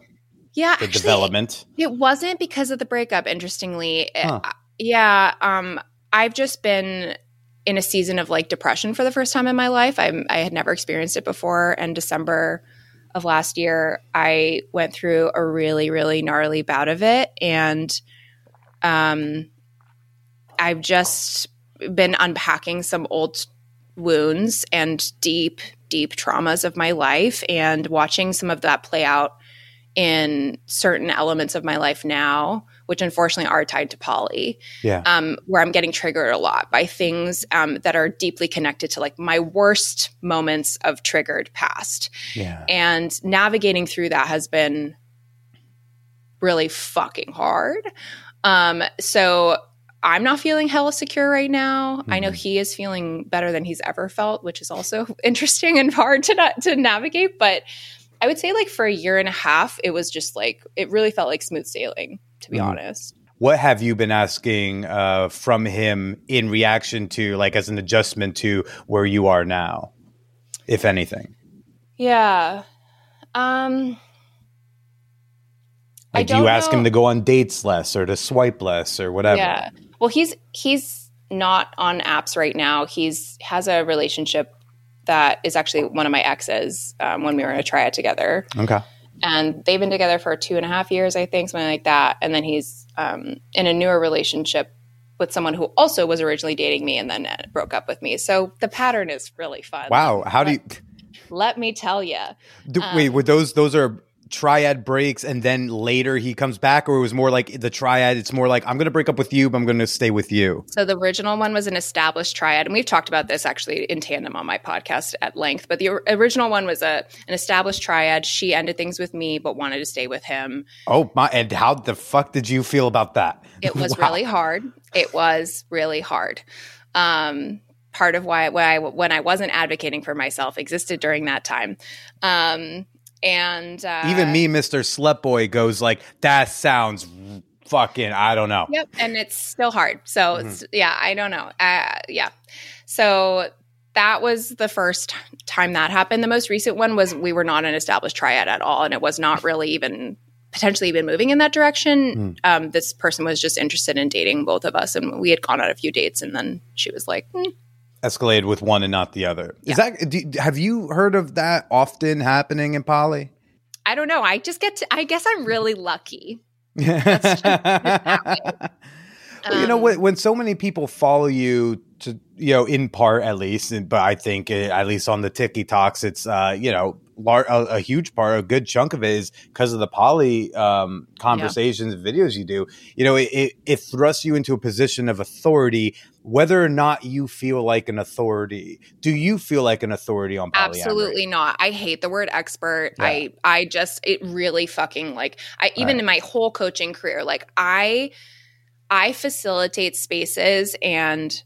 Speaker 1: yeah,
Speaker 3: the
Speaker 1: actually,
Speaker 3: development.
Speaker 1: It wasn't because of the breakup. Interestingly, It- yeah. Um, I've just been in a season of like depression for the first time in my life. I'm I had never experienced it before. And December of last year, I went through a really really gnarly bout of it, and um, I've just been unpacking some old wounds and deep deep traumas of my life, and watching some of that play out in certain elements of my life now, which unfortunately are tied to poly,
Speaker 3: Yeah.
Speaker 1: um, where I'm getting triggered a lot by things um, that are deeply connected to like my worst moments of triggered past.
Speaker 3: yeah.
Speaker 1: And navigating through that has been really fucking hard. Um, so I'm not feeling hella secure right now. I know
Speaker 3: Mhm.
Speaker 1: he is feeling better than he's ever felt, which is also interesting and hard to not, to navigate. But I would say like for a year and a half, it was just like it really felt like smooth sailing, to be
Speaker 3: Mhm.
Speaker 1: honest.
Speaker 3: What have you been asking uh, from him in reaction to, like, as an adjustment to where you are now, if anything?
Speaker 1: Yeah. Um I
Speaker 3: Like, do you ask him to go on dates less or to swipe less or whatever?
Speaker 1: Yeah. Well, he's he's not on apps right now. He's has a relationship that is actually one of my exes um, when we were in a triad together,
Speaker 3: Okay.
Speaker 1: And they've been together for two and a half years, I think, something like that. And then he's um, in a newer relationship with someone who also was originally dating me and then uh, broke up with me. So the pattern is really fun.
Speaker 3: Wow. How do you?
Speaker 1: Let me tell you. Um,
Speaker 3: wait, were those those are triad breaks, and then later he comes back, or it was more like the triad? It's more like I'm going to break up with you, but I'm going to stay with you.
Speaker 1: So the original one was an established triad, and we've talked about this actually in tandem on my podcast at length. But the original one was a an established triad. She ended things with me, but wanted to stay with him.
Speaker 3: Oh my! And how the fuck did you feel about that?
Speaker 1: It was
Speaker 3: Wow.
Speaker 1: really hard. It was really hard. Um, part of why, why I, when I wasn't advocating for myself existed during that time. Um, and uh,
Speaker 3: Even me, Mister Slut Boy, goes like that. Sounds fucking. I don't know.
Speaker 1: Yep, and it's still hard. So
Speaker 3: Mm-hmm.
Speaker 1: it's yeah, I don't know. Uh, yeah, so that was the first time that happened. The most recent one was we were not an established triad at all, and it was not really even potentially even moving in that direction.
Speaker 3: Mm.
Speaker 1: Um, this person was just interested in dating both of us, and we had gone on a few dates, and then she was like, "Hmm,
Speaker 3: Escalated with one and not the other. Is that? Do, have you heard of that often happening in poly?
Speaker 1: "I don't know." I just get to. I guess I'm really lucky.
Speaker 3: Well, you know
Speaker 1: Um,
Speaker 3: when, when so many people follow you to you know in part at least and- but i think uh, at least on the tiki talks it's uh you know lar- a, a huge part a good chunk of it is because of the poly um conversations videos you do you know it, it, it thrusts you into a position of authority whether or not you feel like an authority do you feel like an authority on polyamory
Speaker 1: Absolutely not. I hate the word expert.
Speaker 3: Yeah.
Speaker 1: I I just it really fucking like I even
Speaker 3: Right.
Speaker 1: in my whole coaching career like I I facilitate spaces and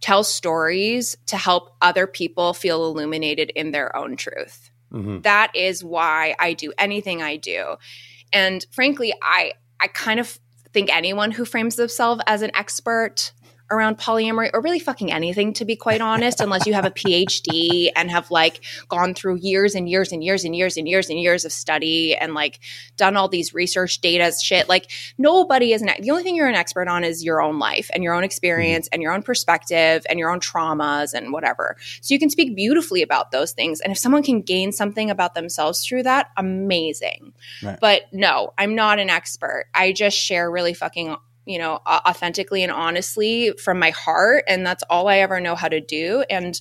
Speaker 1: tell stories to help other people feel illuminated in their own truth.
Speaker 3: Mhm.
Speaker 1: That is why I do anything I do. And frankly, I I kind of think anyone who frames themselves as an expert around polyamory or really fucking anything to be quite honest unless you have a phd and have like gone through years and years and years and years and years and years of study and like done all these research data shit. Like nobody is an the only thing you're an expert on is your own life and your own experience mm-hmm. and your own perspective and your own traumas and whatever. So you can speak beautifully about those things and if someone can gain something about themselves through that amazing.
Speaker 3: Right.
Speaker 1: but no i'm not an expert. I just share really fucking you know authentically and honestly from my heart and that's all i ever know how to do. And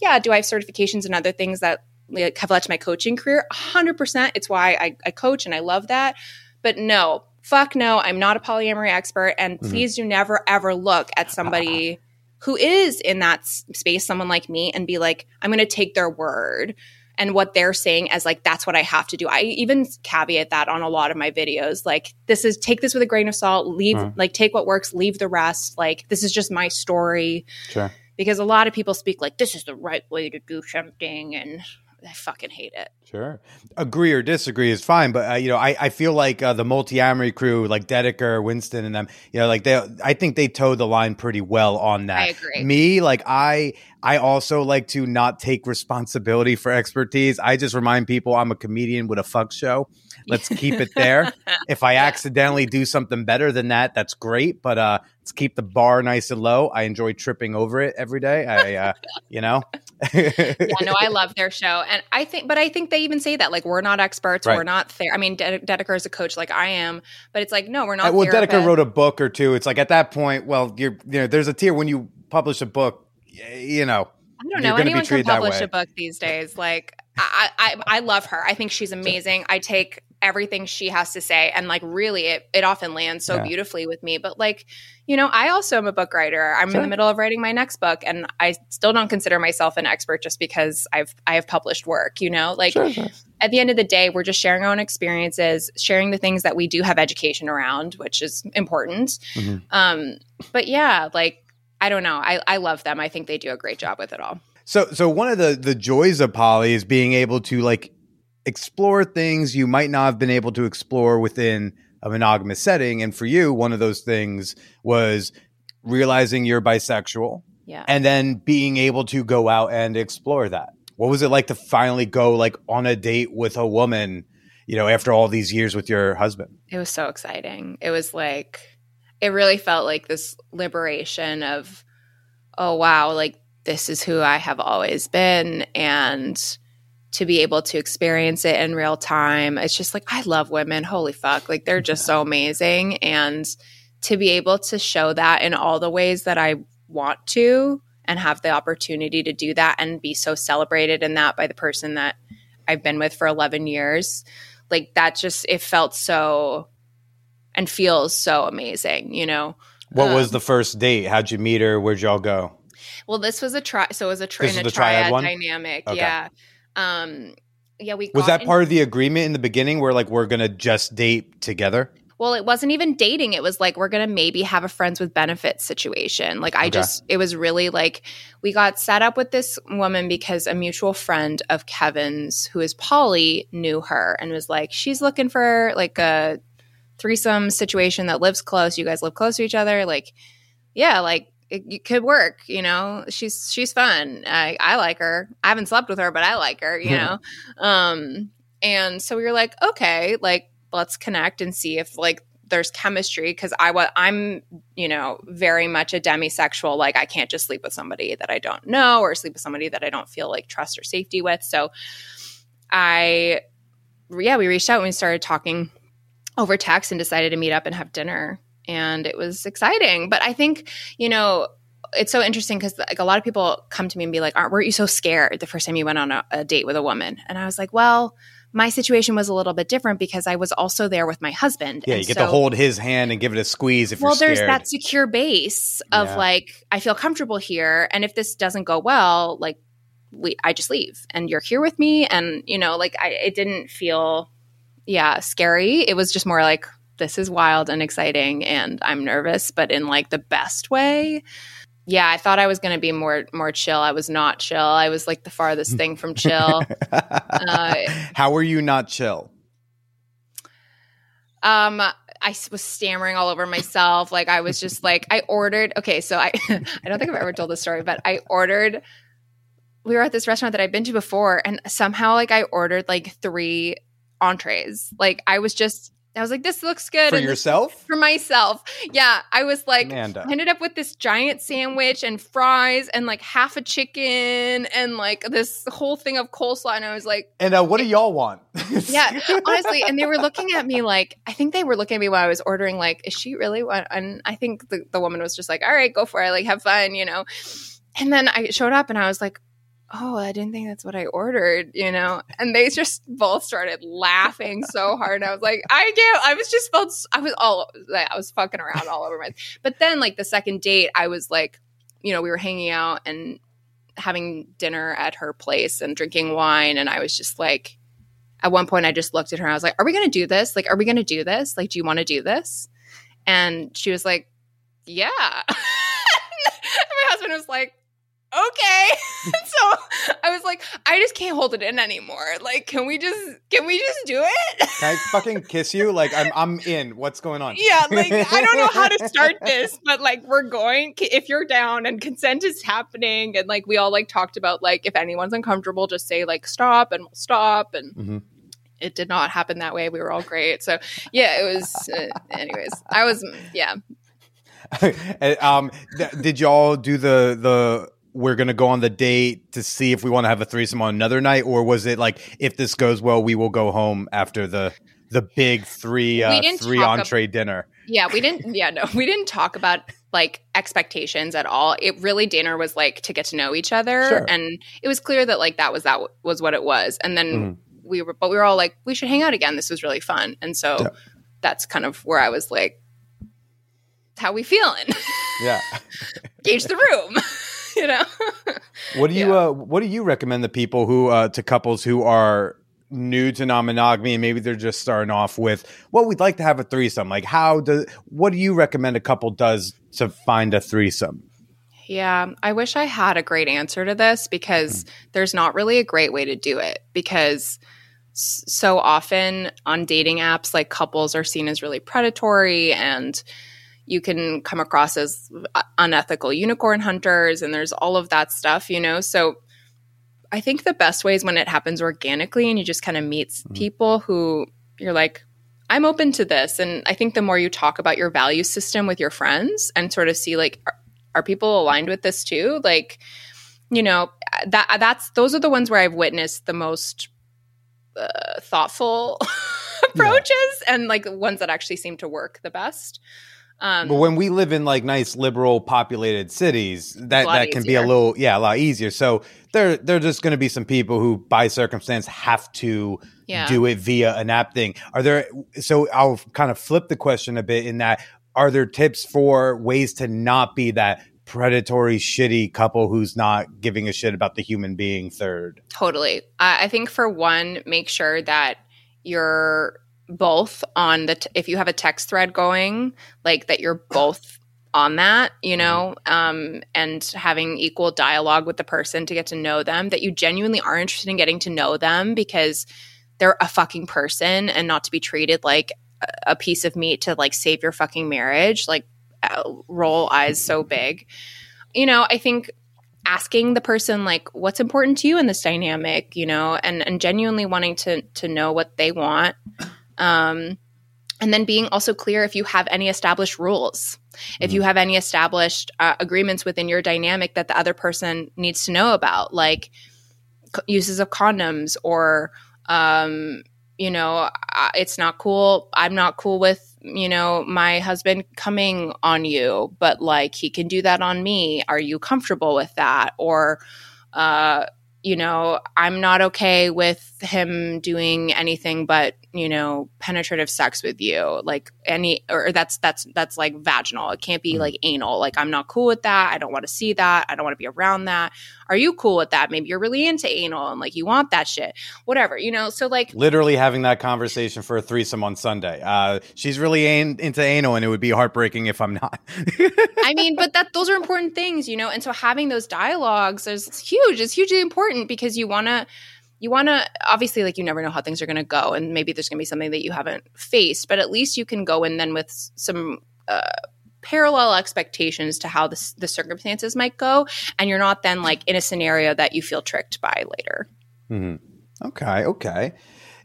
Speaker 1: yeah do i have certifications and other things that like, have led to my coaching career? 100% it's why I, I coach and i love that. But no fuck no. I'm not a polyamory expert and
Speaker 3: Mhm.
Speaker 1: please do never ever look at somebody who is in that space someone like me and be like i'm going to take their word and what they're saying as like that's what I have to do. I even caveat that on a lot of my videos. Like this is take this with a grain of salt, leave
Speaker 3: Mhm.
Speaker 1: like take what works, leave the rest. Like this is just my story.
Speaker 3: sure
Speaker 1: because a lot of people speak like this is the right way to do something and I fucking hate it.
Speaker 3: Sure. Agree or disagree is fine, but uh, you know, I, I feel like uh, the Multiamory crew, like Dedeker, Winston, and them, you know, like they, I think they towed the line pretty well on that.
Speaker 1: I agree.
Speaker 3: Me, like I, I also like to not take responsibility for expertise. I just remind people I'm a comedian with a fuck show. Let's keep it there. if I accidentally do something better than that, that's great. But uh, let's keep the bar nice and low. I enjoy tripping over it every day. I, uh, you know.
Speaker 1: yeah, no, I love their show, and I think, but I think they even say that like we're not experts,
Speaker 3: Right.
Speaker 1: we're not there. I mean, De- Dedeker is a coach like I am, but it's like no, we're
Speaker 3: Uh,
Speaker 1: not.
Speaker 3: well, Dedeker wrote a book or two. It's like at that point, well, you're you know, there's a tier when you publish a book, you know,
Speaker 1: I don't know. Anyone can publish a book these days. Like I, I, I love her. I think she's amazing. I take everything she has to say, and like really, it it often lands so
Speaker 3: Yeah.
Speaker 1: beautifully with me. But like, you know, I also am a book writer. I'm in the middle of writing my next book, and I still don't consider myself an expert just because I've I have published work. You know, like at the end of the day, we're just sharing our own experiences, sharing the things that we do have education around, which is important.
Speaker 3: Mhm.
Speaker 1: Um, but yeah, like I don't know. I, I love them. I think they do a great job with it all.
Speaker 3: So so one of the the joys of poly is being able to like explore things you might not have been able to explore within a monogamous setting and for you one of those things was realizing you're bisexual
Speaker 1: Yeah.
Speaker 3: and then being able to go out and explore that. What was it like to finally go like on a date with a woman, you know, after all these years with your husband?
Speaker 1: it was so exciting. It was like it really felt like this liberation of oh wow, like this is who I have always been and to be able to experience it in real time. It's just like I love women. Holy fuck. Like they're just so amazing and to be able to show that in all the ways that I want to and have the opportunity to do that and be so celebrated in that by the person that I've been with for 11 years. Like that just it felt so and feels so amazing, you know.
Speaker 3: What was
Speaker 1: Um,
Speaker 3: the first date? How'd you meet her? Where'd y'all go?
Speaker 1: Well, this was a try. So it was a, tri- a
Speaker 3: triad
Speaker 1: triad, dynamic.
Speaker 3: Okay.
Speaker 1: Yeah. Um. Yeah. We
Speaker 3: Was that
Speaker 1: in-
Speaker 3: part of the agreement in the beginning where like we're gonna just date together?
Speaker 1: Well, it wasn't even dating. It was like we're gonna maybe have a friends with benefits situation. Like I
Speaker 3: Okay.
Speaker 1: just, it was really like we got set up with this woman because a mutual friend of Kevin's, who is poly, knew her and was like, she's looking for like a threesome situation that lives close. You guys live close to each other. Like, yeah, like it, it could work. You know, she's she's fun. I I like her. I haven't slept with her, but I like her. You know, um, and so we were like, okay, like let's connect and see if like there's chemistry because I was I'm you know very much a demisexual. Like I can't just sleep with somebody that I don't know or sleep with somebody that I don't feel like trust or safety with. So I yeah we reached out and we started talking over text and decided to meet up and have dinner and it was exciting. But I think you know it's so interesting because like a lot of people come to me and be like, "Aren't weren't you so scared the first time you went on a, a date with a woman?" And I was like, "Well." My situation was a little bit different because I was also there with my husband.
Speaker 3: Yeah,
Speaker 1: And
Speaker 3: you get
Speaker 1: so-
Speaker 3: to hold his hand and give it a squeeze if
Speaker 1: well,
Speaker 3: you're scared.
Speaker 1: Well, there's that secure base of
Speaker 3: Yeah.
Speaker 1: like I feel comfortable here, and if this doesn't go well, like we, I just leave, and you're here with me, and you know, like I, it didn't feel, yeah, scary. It was just more like this is wild and exciting, and I'm nervous, but in like the best way. Yeah, I thought I was going to be more more chill. I was not chill. I was like the farthest thing from chill. uh,
Speaker 3: How were you not chill?
Speaker 1: Um, I was stammering all over myself. Like I was just like I ordered. Okay, so I I don't think I've ever told this story, but I ordered. We were at this restaurant that I've been to before, and somehow like I ordered like three entrees. Like I was just I was like, this looks good
Speaker 3: For
Speaker 1: and
Speaker 3: yourself?
Speaker 1: for myself. Yeah, I was like.
Speaker 3: Amanda.
Speaker 1: Ended up with this giant sandwich and fries and like half a chicken and like this whole thing of coleslaw. And I was like,
Speaker 3: And uh, what do y'all want?
Speaker 1: yeah, honestly. And they were looking at me like, I think they were looking at me while I was ordering, like, is she really? What? And I think the, the woman was just like, all right, go for it. Like, have fun, you know? And then I showed up and I was like, oh, I didn't think that's what I ordered, you know? And they just both started laughing so hard. And I was like, I can't, I was just felt, I was all, I was fucking around all over my, but then like the second date, I was like, you know, we were hanging out and having dinner at her place and drinking wine. And I was just like, at one point I just looked at her and I was like, Are we gonna do this? Like, are we gonna do this? Like, do you wanna do this? And she was like, Yeah. my husband was like, okay. so I was like, I just can't hold it in anymore. Like, can we just can we just do it?
Speaker 3: Can I fucking kiss you? Like I'm I'm in. What's going on?
Speaker 1: Yeah, like I don't know how to start this, but like we're going if you're down and consent is happening and like we all like talked about like if anyone's uncomfortable just say like stop and we'll stop and
Speaker 3: Mhm.
Speaker 1: it did not happen that way. We were all great. So, yeah, it was uh, anyways. I was yeah.
Speaker 3: Um, th- did y'all do the the we're gonna go on the date to see if we want to have a threesome on another night, or was it like if this goes well, we will go home after the the big three uh, three
Speaker 1: talk ab-
Speaker 3: entree dinner?
Speaker 1: Yeah, we didn't. Yeah, no, we didn't talk about like expectations at all. It really dinner was like to get to know each other,
Speaker 3: Sure.
Speaker 1: and it was clear that like that was that was what it was. And then
Speaker 3: Mhm.
Speaker 1: we were, but we were all like, we should hang out again. This was really fun, and so
Speaker 3: Yeah.
Speaker 1: that's kind of where I was like, how we feeling?
Speaker 3: Yeah.
Speaker 1: Gauge the room, you know.
Speaker 3: What do you
Speaker 1: Yeah.
Speaker 3: uh, What do you recommend the people who uh, to couples who are new to non-monogamy and maybe they're just starting off with well we'd like to have a threesome like how do what do you recommend a couple does to find a threesome
Speaker 1: Yeah, I wish I had a great answer to this because there's not really a great way to do it because so often on dating apps like couples are seen as really predatory and you can come across as unethical unicorn hunters and there's all of that stuff, you know. So I think the best way is when it happens organically and you just kind of meet s- people who you're like I'm open to this and I think the more you talk about your value system with your friends and sort of see like are, are people aligned with this too? Like, you know, that that's those are the ones where I've witnessed the most uh, thoughtful approaches and like the ones that actually seem to work the best. Um,
Speaker 3: but when we live in like nice liberal populated cities that that can be a little yeah a lot easier so there there are just going to be some people who by circumstance have to
Speaker 1: yeah.
Speaker 3: do it via an app thing are there so i'll kind of flip the question a bit in that are there tips for ways to not be that predatory shitty couple who's not giving a shit about the human being third
Speaker 1: Totally. I I think for one, make sure that you're both on the, t- if you have a text thread going, like that you're both on that, you know, um, and having equal dialogue with the person to get to know them, that you genuinely are interested in getting to know them because they're a fucking person and not to be treated like a- piece of meat to like save your fucking marriage. Like, uh, roll eyes so big. You know, I think asking the person like what's important to you in this dynamic you know and and genuinely wanting to to know what they want um and then being also clear if you have any established rules. If you have any established uh, agreements within your dynamic that the other person needs to know about like c- uses of condoms or um you know it's not cool i'm not cool with you know my husband coming on you but like he can do that on me. Are you comfortable with that? Or uh you know i'm not okay with him doing anything but you know penetrative sex with you like any or that's that's that's like vaginal. It can't be
Speaker 3: Mhm.
Speaker 1: like anal. Like i'm not cool with that. I don't want to see that. I don't want to be around that. Are you cool with that? Maybe you're really into anal and like you want that shit. Whatever you know? So like
Speaker 3: literally having that conversation for a threesome on sunday. Uh she's really an- into anal and it would be heartbreaking if i'm not.
Speaker 1: I mean, but that those are important things, you know. And so having those dialogues is huge. It's hugely important because you want to you want to obviously like you never know how things are going to go and maybe there's going to be something that you haven't faced, but at least you can go in then with some uh parallel expectations to how the, the circumstances might go and you're not then like in a scenario that you feel tricked by later.
Speaker 3: Mhm. Okay, okay.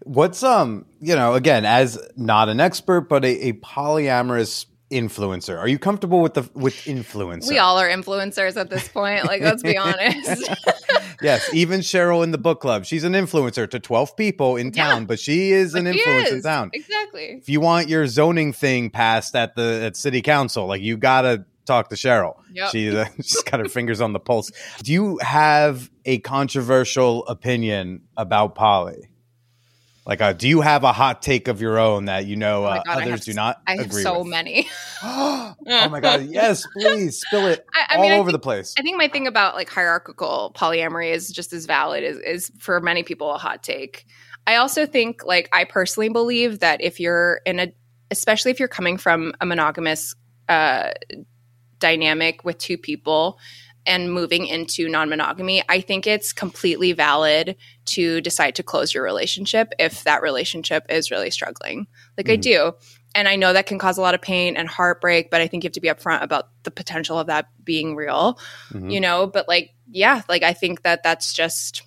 Speaker 3: What's um, you know, again, as not an expert, but a, a polyamorous influencer. Are you comfortable with the with influencer?
Speaker 1: We all are influencers at this point, like let's be honest.
Speaker 3: yes, even Cheryl in the book club. She's an influencer to twelve people in
Speaker 1: Yeah.
Speaker 3: town, but she is an
Speaker 1: But she
Speaker 3: influence in town.
Speaker 1: Exactly.
Speaker 3: If you want your zoning thing passed at the at city council, like you gotta talk to Cheryl.
Speaker 1: Yep.
Speaker 3: She, uh, she's got her fingers on the pulse. Do you have a controversial opinion about poly? Like, uh, do you have a hot take of your own that you know
Speaker 1: Oh
Speaker 3: uh,
Speaker 1: God,
Speaker 3: others do not
Speaker 1: I have
Speaker 3: agree
Speaker 1: so
Speaker 3: with?
Speaker 1: many.
Speaker 3: oh my god! Yes, please spill it
Speaker 1: I, I
Speaker 3: all
Speaker 1: mean,
Speaker 3: over
Speaker 1: think-
Speaker 3: the place.
Speaker 1: I think my thing about like hierarchical polyamory is just as valid as is for many people a hot take. I also think like I personally believe that if you're in a especially if you're coming from a monogamous uh dynamic with two people and moving into non-monogamy i think it's completely valid to decide to close your relationship if that relationship is really struggling. Like i do. And i know that can cause a lot of pain and heartbreak but i think you have to be upfront about the potential of that being real
Speaker 3: Mhm.
Speaker 1: you know? But like yeah like i think that that's just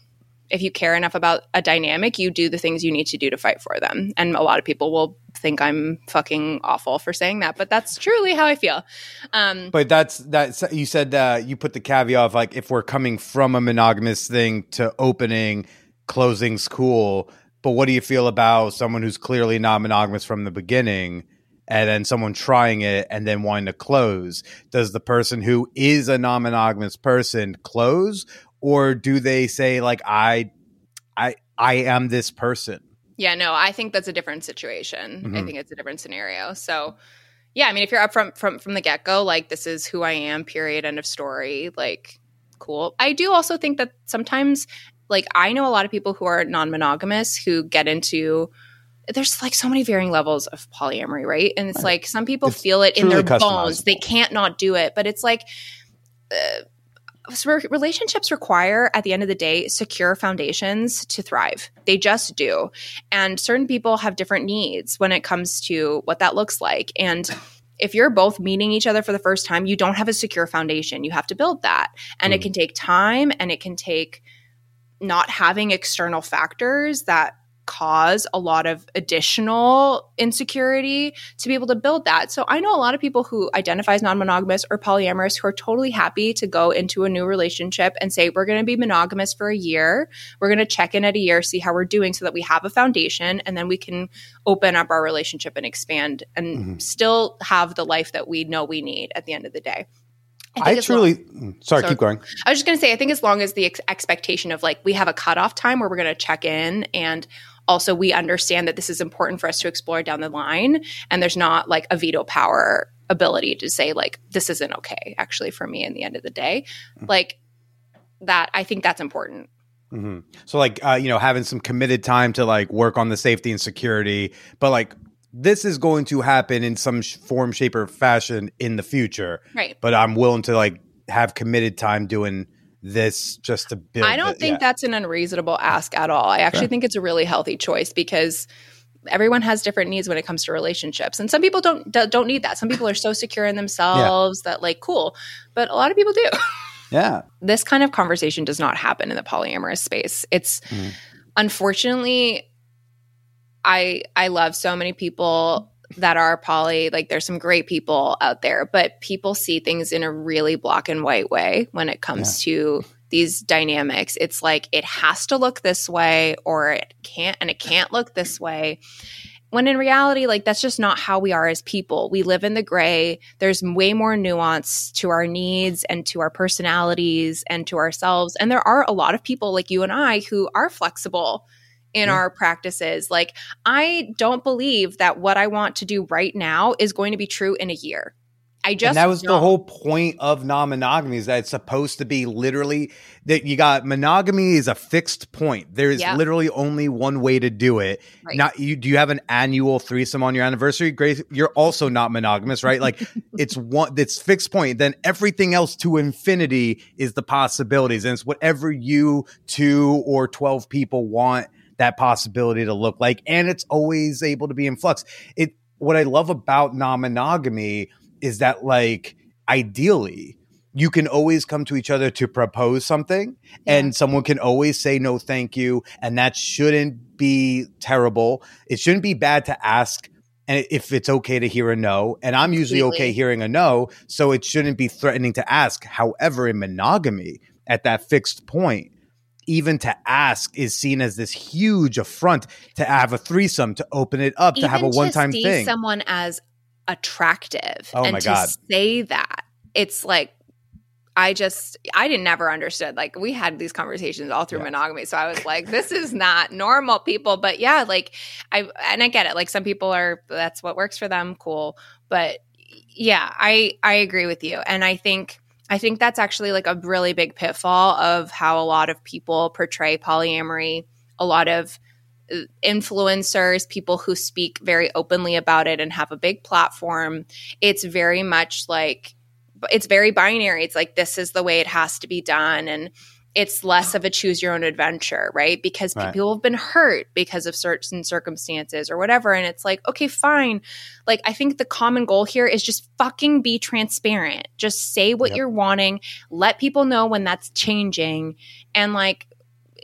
Speaker 1: if you care enough about a dynamic you do the things you need to do to fight for them. And a lot of people will think i'm fucking awful for saying that but that's truly how i feel um
Speaker 3: But that's that's you said uh, you put the caveat of like if we're coming from a monogamous thing to opening, closing's cool. But what do you feel about someone who's clearly not monogamous from the beginning, and then someone trying it and then wanting to close? Does the person who is a non-monogamous person close, or do they say like I, I, I am this person?
Speaker 1: Yeah, no, I think that's a different situation. I
Speaker 3: Mhm.
Speaker 1: think it's a different scenario. So, yeah, I mean, if you're up from from from the get go, like this is who I am. Period. End of story. Like, cool. I do also think that sometimes, like, I know a lot of people who are non monogamous who get into. There's like so many varying levels of polyamory, right? And it's
Speaker 3: Right.
Speaker 1: like some people
Speaker 3: It's
Speaker 1: feel it in their bones. They can't not do it, but it's like. Uh, relationships require at the end of the day secure foundations to thrive. They just do. And certain people have different needs when it comes to what that looks like. And if you're both meeting each other for the first time you don't have a secure foundation. You have to build that. And it
Speaker 3: Mm.
Speaker 1: can take time and it can take not having external factors that cause a lot of additional insecurity to be able to build that. So I know a lot of people who identify as non-monogamous or polyamorous who are totally happy to go into a new relationship and say we're going to be monogamous for a year. We're going to check in at a year, see how we're doing so that we have a foundation and then we can open up our relationship and expand and
Speaker 3: Mhm.
Speaker 1: still have the life that we know we need at the end of the day. think
Speaker 3: I
Speaker 1: as long-
Speaker 3: truly. mm, sorry,
Speaker 1: Sorry.
Speaker 3: keep going.
Speaker 1: I was just going to say, I think as long as the ex- expectation of like we have a cutoff time where we're going to check in and also we understand that this is important for us to explore down the line and there's not like a veto power ability to say like this isn't okay actually for me in the end of the day. Like that i think that's important.
Speaker 3: Hmm So like uh, you know having some committed time to like work on the safety and security, but like this is going to happen in some sh- form, shape, or fashion in the future.
Speaker 1: right.
Speaker 3: But I'm willing to like have committed time doing this just to build.
Speaker 1: i don't
Speaker 3: it.
Speaker 1: think
Speaker 3: Yeah.
Speaker 1: that's an unreasonable ask at all i actually
Speaker 3: Sure.
Speaker 1: think it's a really healthy choice because everyone has different needs when it comes to relationships and some people don't do- don't need that some people are so secure in themselves that like cool but a lot of people do
Speaker 3: Yeah.
Speaker 1: this kind of conversation does not happen in the polyamorous space. It's
Speaker 3: Mhm.
Speaker 1: unfortunately I I love so many people that are poly. Like there's some great people out there, but people see things in a really black and white way when it comes to these dynamics. It's like it has to look this way or it can't and it can't look this way. When in reality, like that's just not how we are as people. We live in the gray. There's way more nuance to our needs and to our personalities and to ourselves. And there are a lot of people like you and I who are flexible in
Speaker 3: Yeah.
Speaker 1: our practices. Like, I don't believe that what I want to do right now is going to be true in a year. I just
Speaker 3: and that was the
Speaker 1: don't.
Speaker 3: whole point of non-monogamy is that it's supposed to be literally that you got monogamy is a fixed point. There is
Speaker 1: Yeah.
Speaker 3: literally only one way to do it.
Speaker 1: Right.
Speaker 3: Not you. Do you have an annual threesome on your anniversary? Grace, you're also not monogamous, right? Like it's one. It's fixed point. Then everything else to infinity is the possibilities, and it's whatever you two or twelve people want that possibility to look like, and it's always able to be in flux. It. What I love about non-monogamy is that like ideally you can always come to each other to propose something and someone can always say no thank you and that shouldn't be terrible it shouldn't be bad to ask and if it's okay to hear a no and i'm usually okay hearing a no so it shouldn't be threatening to ask however in monogamy at that fixed point even to ask is seen as this huge affront to have a threesome to open it up to have a one-time
Speaker 1: see
Speaker 3: thing
Speaker 1: someone as attractive
Speaker 3: Oh
Speaker 1: and
Speaker 3: my
Speaker 1: to
Speaker 3: God.
Speaker 1: say that it's like I just I didn't never understood like we had these conversations all through
Speaker 3: Yeah.
Speaker 1: monogamy so I was like this is not normal people but yeah like I and I get it like some people are that's what works for them cool but yeah I I agree with you and I think I think that's actually like a really big pitfall of how a lot of people portray polyamory a lot of uh, influencers, people who speak very openly about it and have a big platform, it's very much like it's very binary. It's like this is the way it has to be done and it's less of a choose your own adventure, right? Because
Speaker 3: Right.
Speaker 1: people have been hurt because of certain circumstances or whatever. And it's like, okay, fine. Like, I think the common goal here is just fucking be transparent. Just say what
Speaker 3: Yep.
Speaker 1: you're wanting, let people know when that's changing. And like,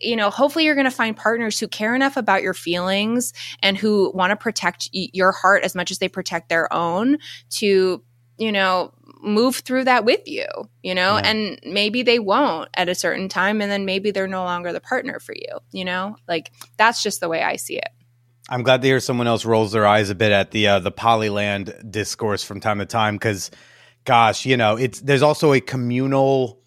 Speaker 1: you know, hopefully you're going to find partners who care enough about your feelings and who want to protect y- your heart as much as they protect their own to, you know, move through that with you, you know,
Speaker 3: Yeah.
Speaker 1: and maybe they won't at a certain time and then maybe they're no longer the partner for you, you know? Like that's just the way I see it.
Speaker 3: I'm glad to hear someone else rolls their eyes a bit at the uh, the Polyland discourse from time to time because, gosh, you know, it's there's also a communal.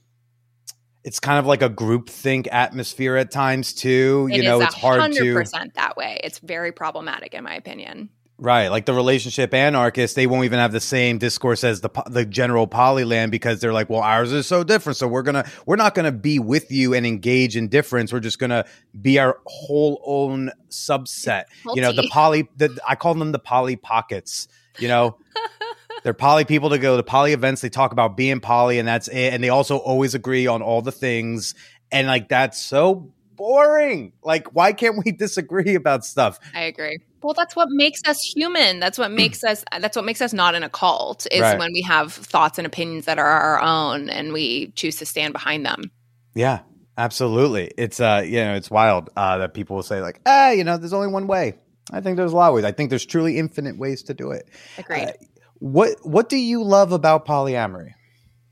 Speaker 3: It's kind of like a group think atmosphere at times too.
Speaker 1: It
Speaker 3: you know, it's hard to
Speaker 1: 100% that way. It's very problematic in my opinion.
Speaker 3: Right, like the relationship anarchists. They won't even have the same discourse as the the general Polyland because they're like, well, ours is so different, so we're gonna we're not gonna be with you and engage in difference. We're just gonna be our whole own subset. you know the poly the, i call them the poly pockets you know they're poly people to go to poly events they talk about being poly and that's it and they also always agree on all the things and like that's so boring like why can't we disagree about stuff
Speaker 1: I agree. Well, that's what makes us human. That's what makes us that's what makes us not in a cult is
Speaker 3: Right.
Speaker 1: when we have thoughts and opinions that are our own and we choose to stand behind them.
Speaker 3: yeah absolutely it's uh you know it's wild uh that people will say like ah you know there's only one way i think there's a lot of ways i think there's truly infinite ways to do it
Speaker 1: Agreed.
Speaker 3: Uh, what what do you love about polyamory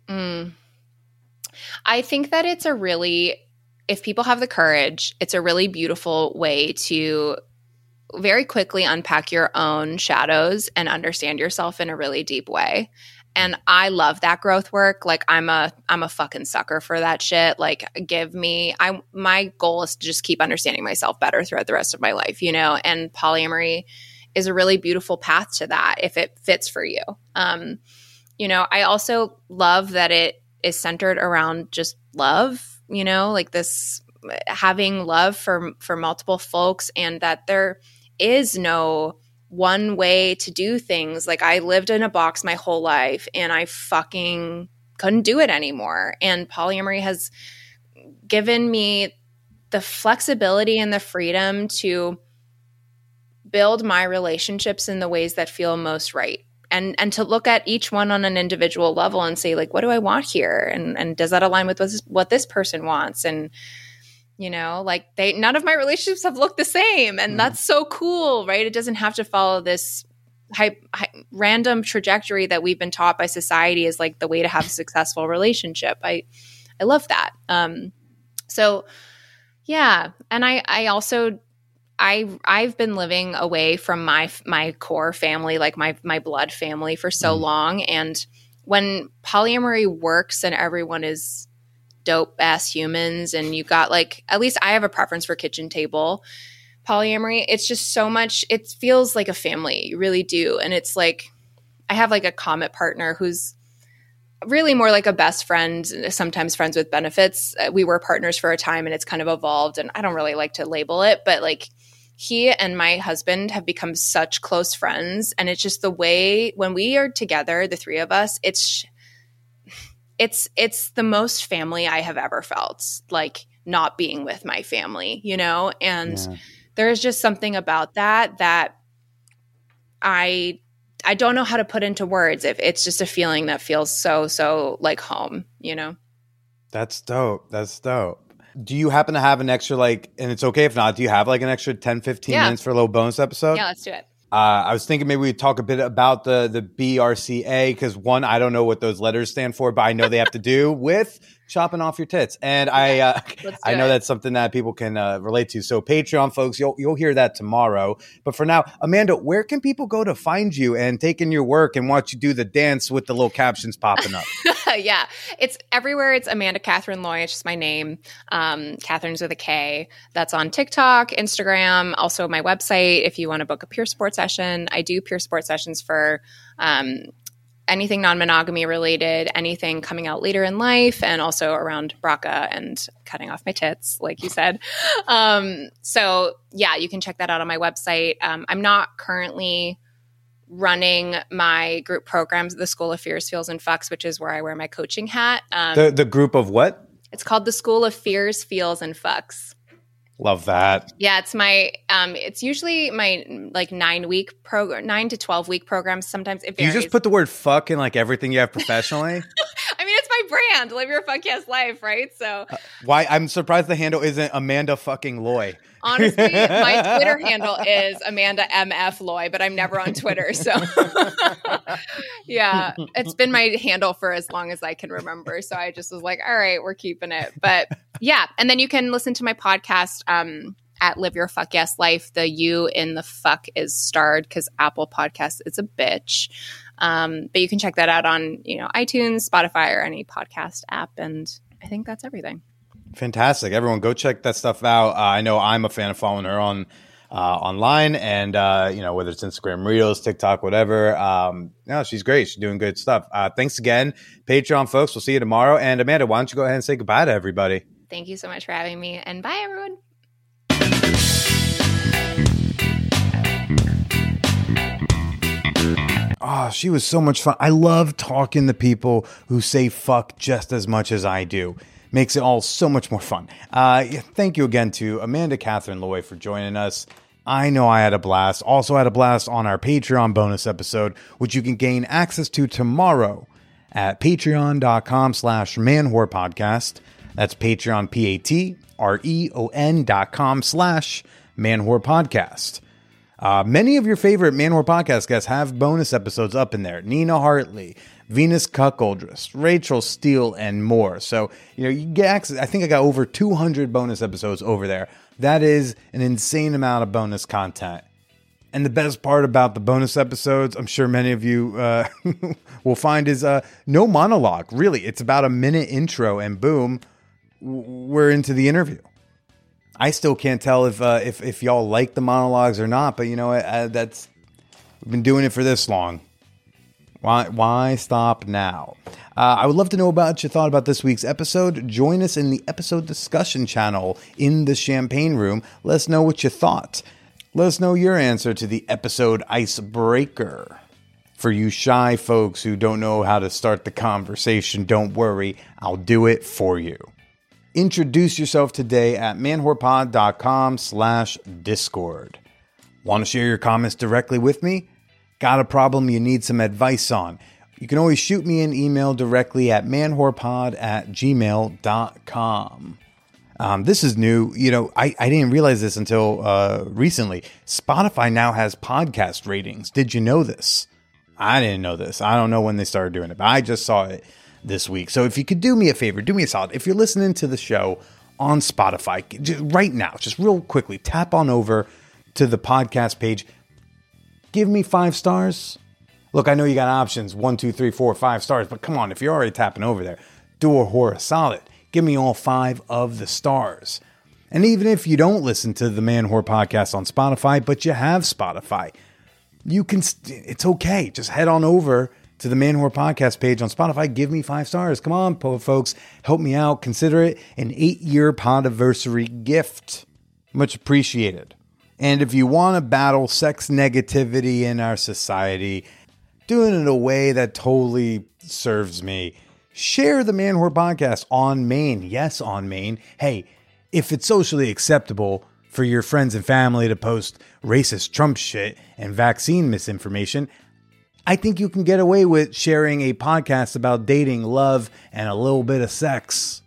Speaker 1: Mm. I think that it's a really, if people have the courage, it's a really beautiful way to very quickly unpack your own shadows and understand yourself in a really deep way. And I love that growth work. Like I'm a I'm a fucking sucker for that shit. Like give me I my goal is to just keep understanding myself better throughout the rest of my life, you know, and polyamory is a really beautiful path to that if it fits for you. Um you know, I also love that it is centered around just love, you know, like this having love for for multiple folks and that there is no one way to do things. Like I lived in a box my whole life and I fucking couldn't do it anymore. And polyamory has given me the flexibility and the freedom to build my relationships in the ways that feel most right and and to look at each one on an individual level and say like what do i want here? And and does that align with what this, what this person wants? And you know like they none of my relationships have looked the same. And
Speaker 3: Mhm.
Speaker 1: that's so cool right? It doesn't have to follow this hy- hy- random trajectory that we've been taught by society is like the way to have a successful relationship. I i love that. Um so yeah. And i i also I I've been living away from my my core family, like my my blood family, for so
Speaker 3: Mhm.
Speaker 1: long. And when polyamory works and everyone is dope ass humans, and you got like at least I have a preference for kitchen table polyamory. It's just so much. It feels like a family, you really do. And it's like I have like a comet partner who's really more like a best friend, sometimes friends with benefits. Uh, We were partners for a time and it's kind of evolved and I don't really like to label it, but like he and my husband have become such close friends and it's just the way when we are together, the three of us, it's it's it's the most family I have ever felt, like not being with my family, you know? And
Speaker 3: Yeah.
Speaker 1: there's just something about that that I I don't know how to put into words. If it's just a feeling that feels so so like home, you know.
Speaker 3: That's dope. That's dope. Do you happen to have an extra like and it's okay if not, do you have like an extra 10 15
Speaker 1: Yeah.
Speaker 3: minutes for a little bonus episode?
Speaker 1: yeah, let's do it.
Speaker 3: Uh, I was thinking maybe we'd talk a bit about the the BRCA because one, I don't know what those letters stand for, but I know they have to do with chopping off your tits, and I, uh, I know
Speaker 1: it.
Speaker 3: that's something that people can uh, relate to. So Patreon folks, you'll you'll hear that tomorrow. But for now, Amanda, where can people go to find you and take in your work and watch you do the dance with the little captions popping up?
Speaker 1: yeah, it's everywhere. It's Amanda Katherine Loy. It's just my name. Um, Katherine's with a K. That's on TikTok, Instagram, also my website. If you want to book a peer support session, I do peer support sessions for um, anything non-monogamy related, anything coming out later in life, and also around BRCA and cutting off my tits, like you said. Um, so yeah, you can check that out on my website. Um, I'm not currently running my group programs the School of Fears, Feels, and Fucks, which is where I wear my coaching hat. Um,
Speaker 3: The the group of what?
Speaker 1: it's called the School of Fears, Feels, and Fucks.
Speaker 3: Love that.
Speaker 1: Yeah, it's my. Um, it's usually my like nine week program, nine to twelve week programs. Sometimes it
Speaker 3: Do you just put the word fuck in like everything you have professionally?
Speaker 1: I mean, it's my brand. Live your fuck yes life, right? So
Speaker 3: Why I'm surprised the handle isn't Amanda fucking Loy.
Speaker 1: honestly, my Twitter handle is Amanda MF Loy, but I'm never on Twitter. So yeah, it's been my handle for as long as I can remember. So I just was like, all right, we're keeping it. But yeah, and then you can listen to my podcast. Um, at Live Your Fuck Yes Life, the U in the fuck is starred because Apple Podcast is a bitch. Um, but you can check that out on you know iTunes, Spotify, or any podcast app. And I think that's everything.
Speaker 3: Fantastic. Everyone go check that stuff out. Uh, I know I'm a fan of following her on uh, online and uh, you know whether it's Instagram Reels, TikTok, whatever. Um, no, she's great. She's doing good stuff. Uh, thanks again, Patreon folks. We'll see you tomorrow. And Amanda, why don't you go ahead and say goodbye to everybody?
Speaker 1: Thank you so much for having me, and bye everyone.
Speaker 3: Oh, she was so much fun. I love talking to people who say fuck just as much as I do. Makes it all so much more fun. Uh, thank you again to Amanda Katherine Loy for joining us. I know I had a blast. Also had a blast on our Patreon bonus episode, which you can gain access to tomorrow at patreon.com slash manwhorepodcast. That's Patreon, P-A-T-R-E-O-N dot com slash manwhorepodcast. Uh, many of your favorite Man Whore podcast guests have bonus episodes up in there. Nina Hartley, Venus Cuckoldress, Rachel Steele, and more. So, you know, you get access. I think I got over 200 bonus episodes over there. That is an insane amount of bonus content. And the best part about the bonus episodes, I'm sure many of you uh, will find, is uh, no monologue. Really, it's about a minute intro, and boom, we're into the interview. I still can't tell if uh, if if y'all like the monologues or not, but you know uh, that's we've been doing it for this long. Why why stop now? Uh, I would love to know about what you thought about this week's episode. Join us in the episode discussion channel in the Champagne Room. Let us know what you thought. Let us know your answer to the episode icebreaker. For you shy folks who don't know how to start the conversation, don't worry, I'll do it for you. Introduce yourself today at manwhorepod.com slash discord. Want to share your comments directly with me? Got a problem you need some advice on? You can always shoot me an email directly at manwhorepod at gmail.com. Um, this is new. You know, I, I didn't realize this until uh, recently. Spotify now has podcast ratings. Did you know this? I didn't know this. I don't know when they started doing it, but I just saw it this week. So if you could do me a favor, do me a solid. If you're listening to the show on Spotify right now, just real quickly, tap on over to the podcast page. Give me five stars. Look, I know you got options one, two, three, four, five stars, but come on, if you're already tapping over there, do a horror solid. Give me all five of the stars. And even if you don't listen to the Man Whore podcast on Spotify, but you have Spotify, you can, st- it's okay. Just head on over to the Man Whore podcast page on Spotify. Give me five stars. Come on, folks. Help me out. Consider it an eight year podiversary gift. Much appreciated. And if you want to battle sex negativity in our society, doing it in a way that totally serves me, share the Man Whore podcast on main. Yes, on main. Hey, if it's socially acceptable for your friends and family to post racist Trump shit and vaccine misinformation, I think you can get away with sharing a podcast about dating, love, and a little bit of sex.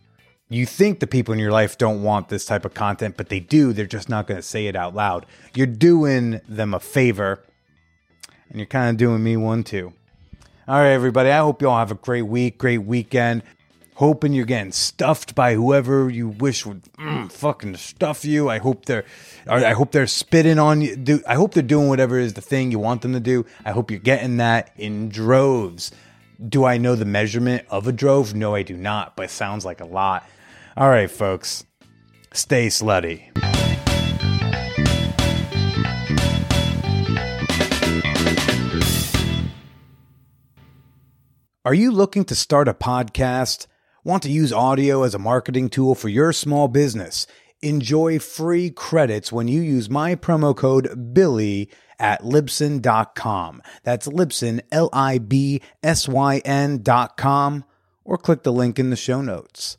Speaker 3: You think the people in your life don't want this type of content, but they do. They're just not going to say it out loud. You're doing them a favor, and you're kind of doing me one too. All right, everybody. I hope you all have a great week, great weekend. Hoping you're getting stuffed by whoever you wish would mm, fucking stuff you. I hope they're, I hope they're spitting on you. Do I hope they're doing whatever is the thing you want them to do. I hope you're getting that in droves. Do I know the measurement of a drove? No, I do not, but sounds like a lot. All right, folks, stay slutty. Are you looking to start a podcast? Want to use audio as a marketing tool for your small business? Enjoy free credits when you use my promo code Billy at Libsyn.com. That's Libsyn, L I B S Y N.com, or click the link in the show notes.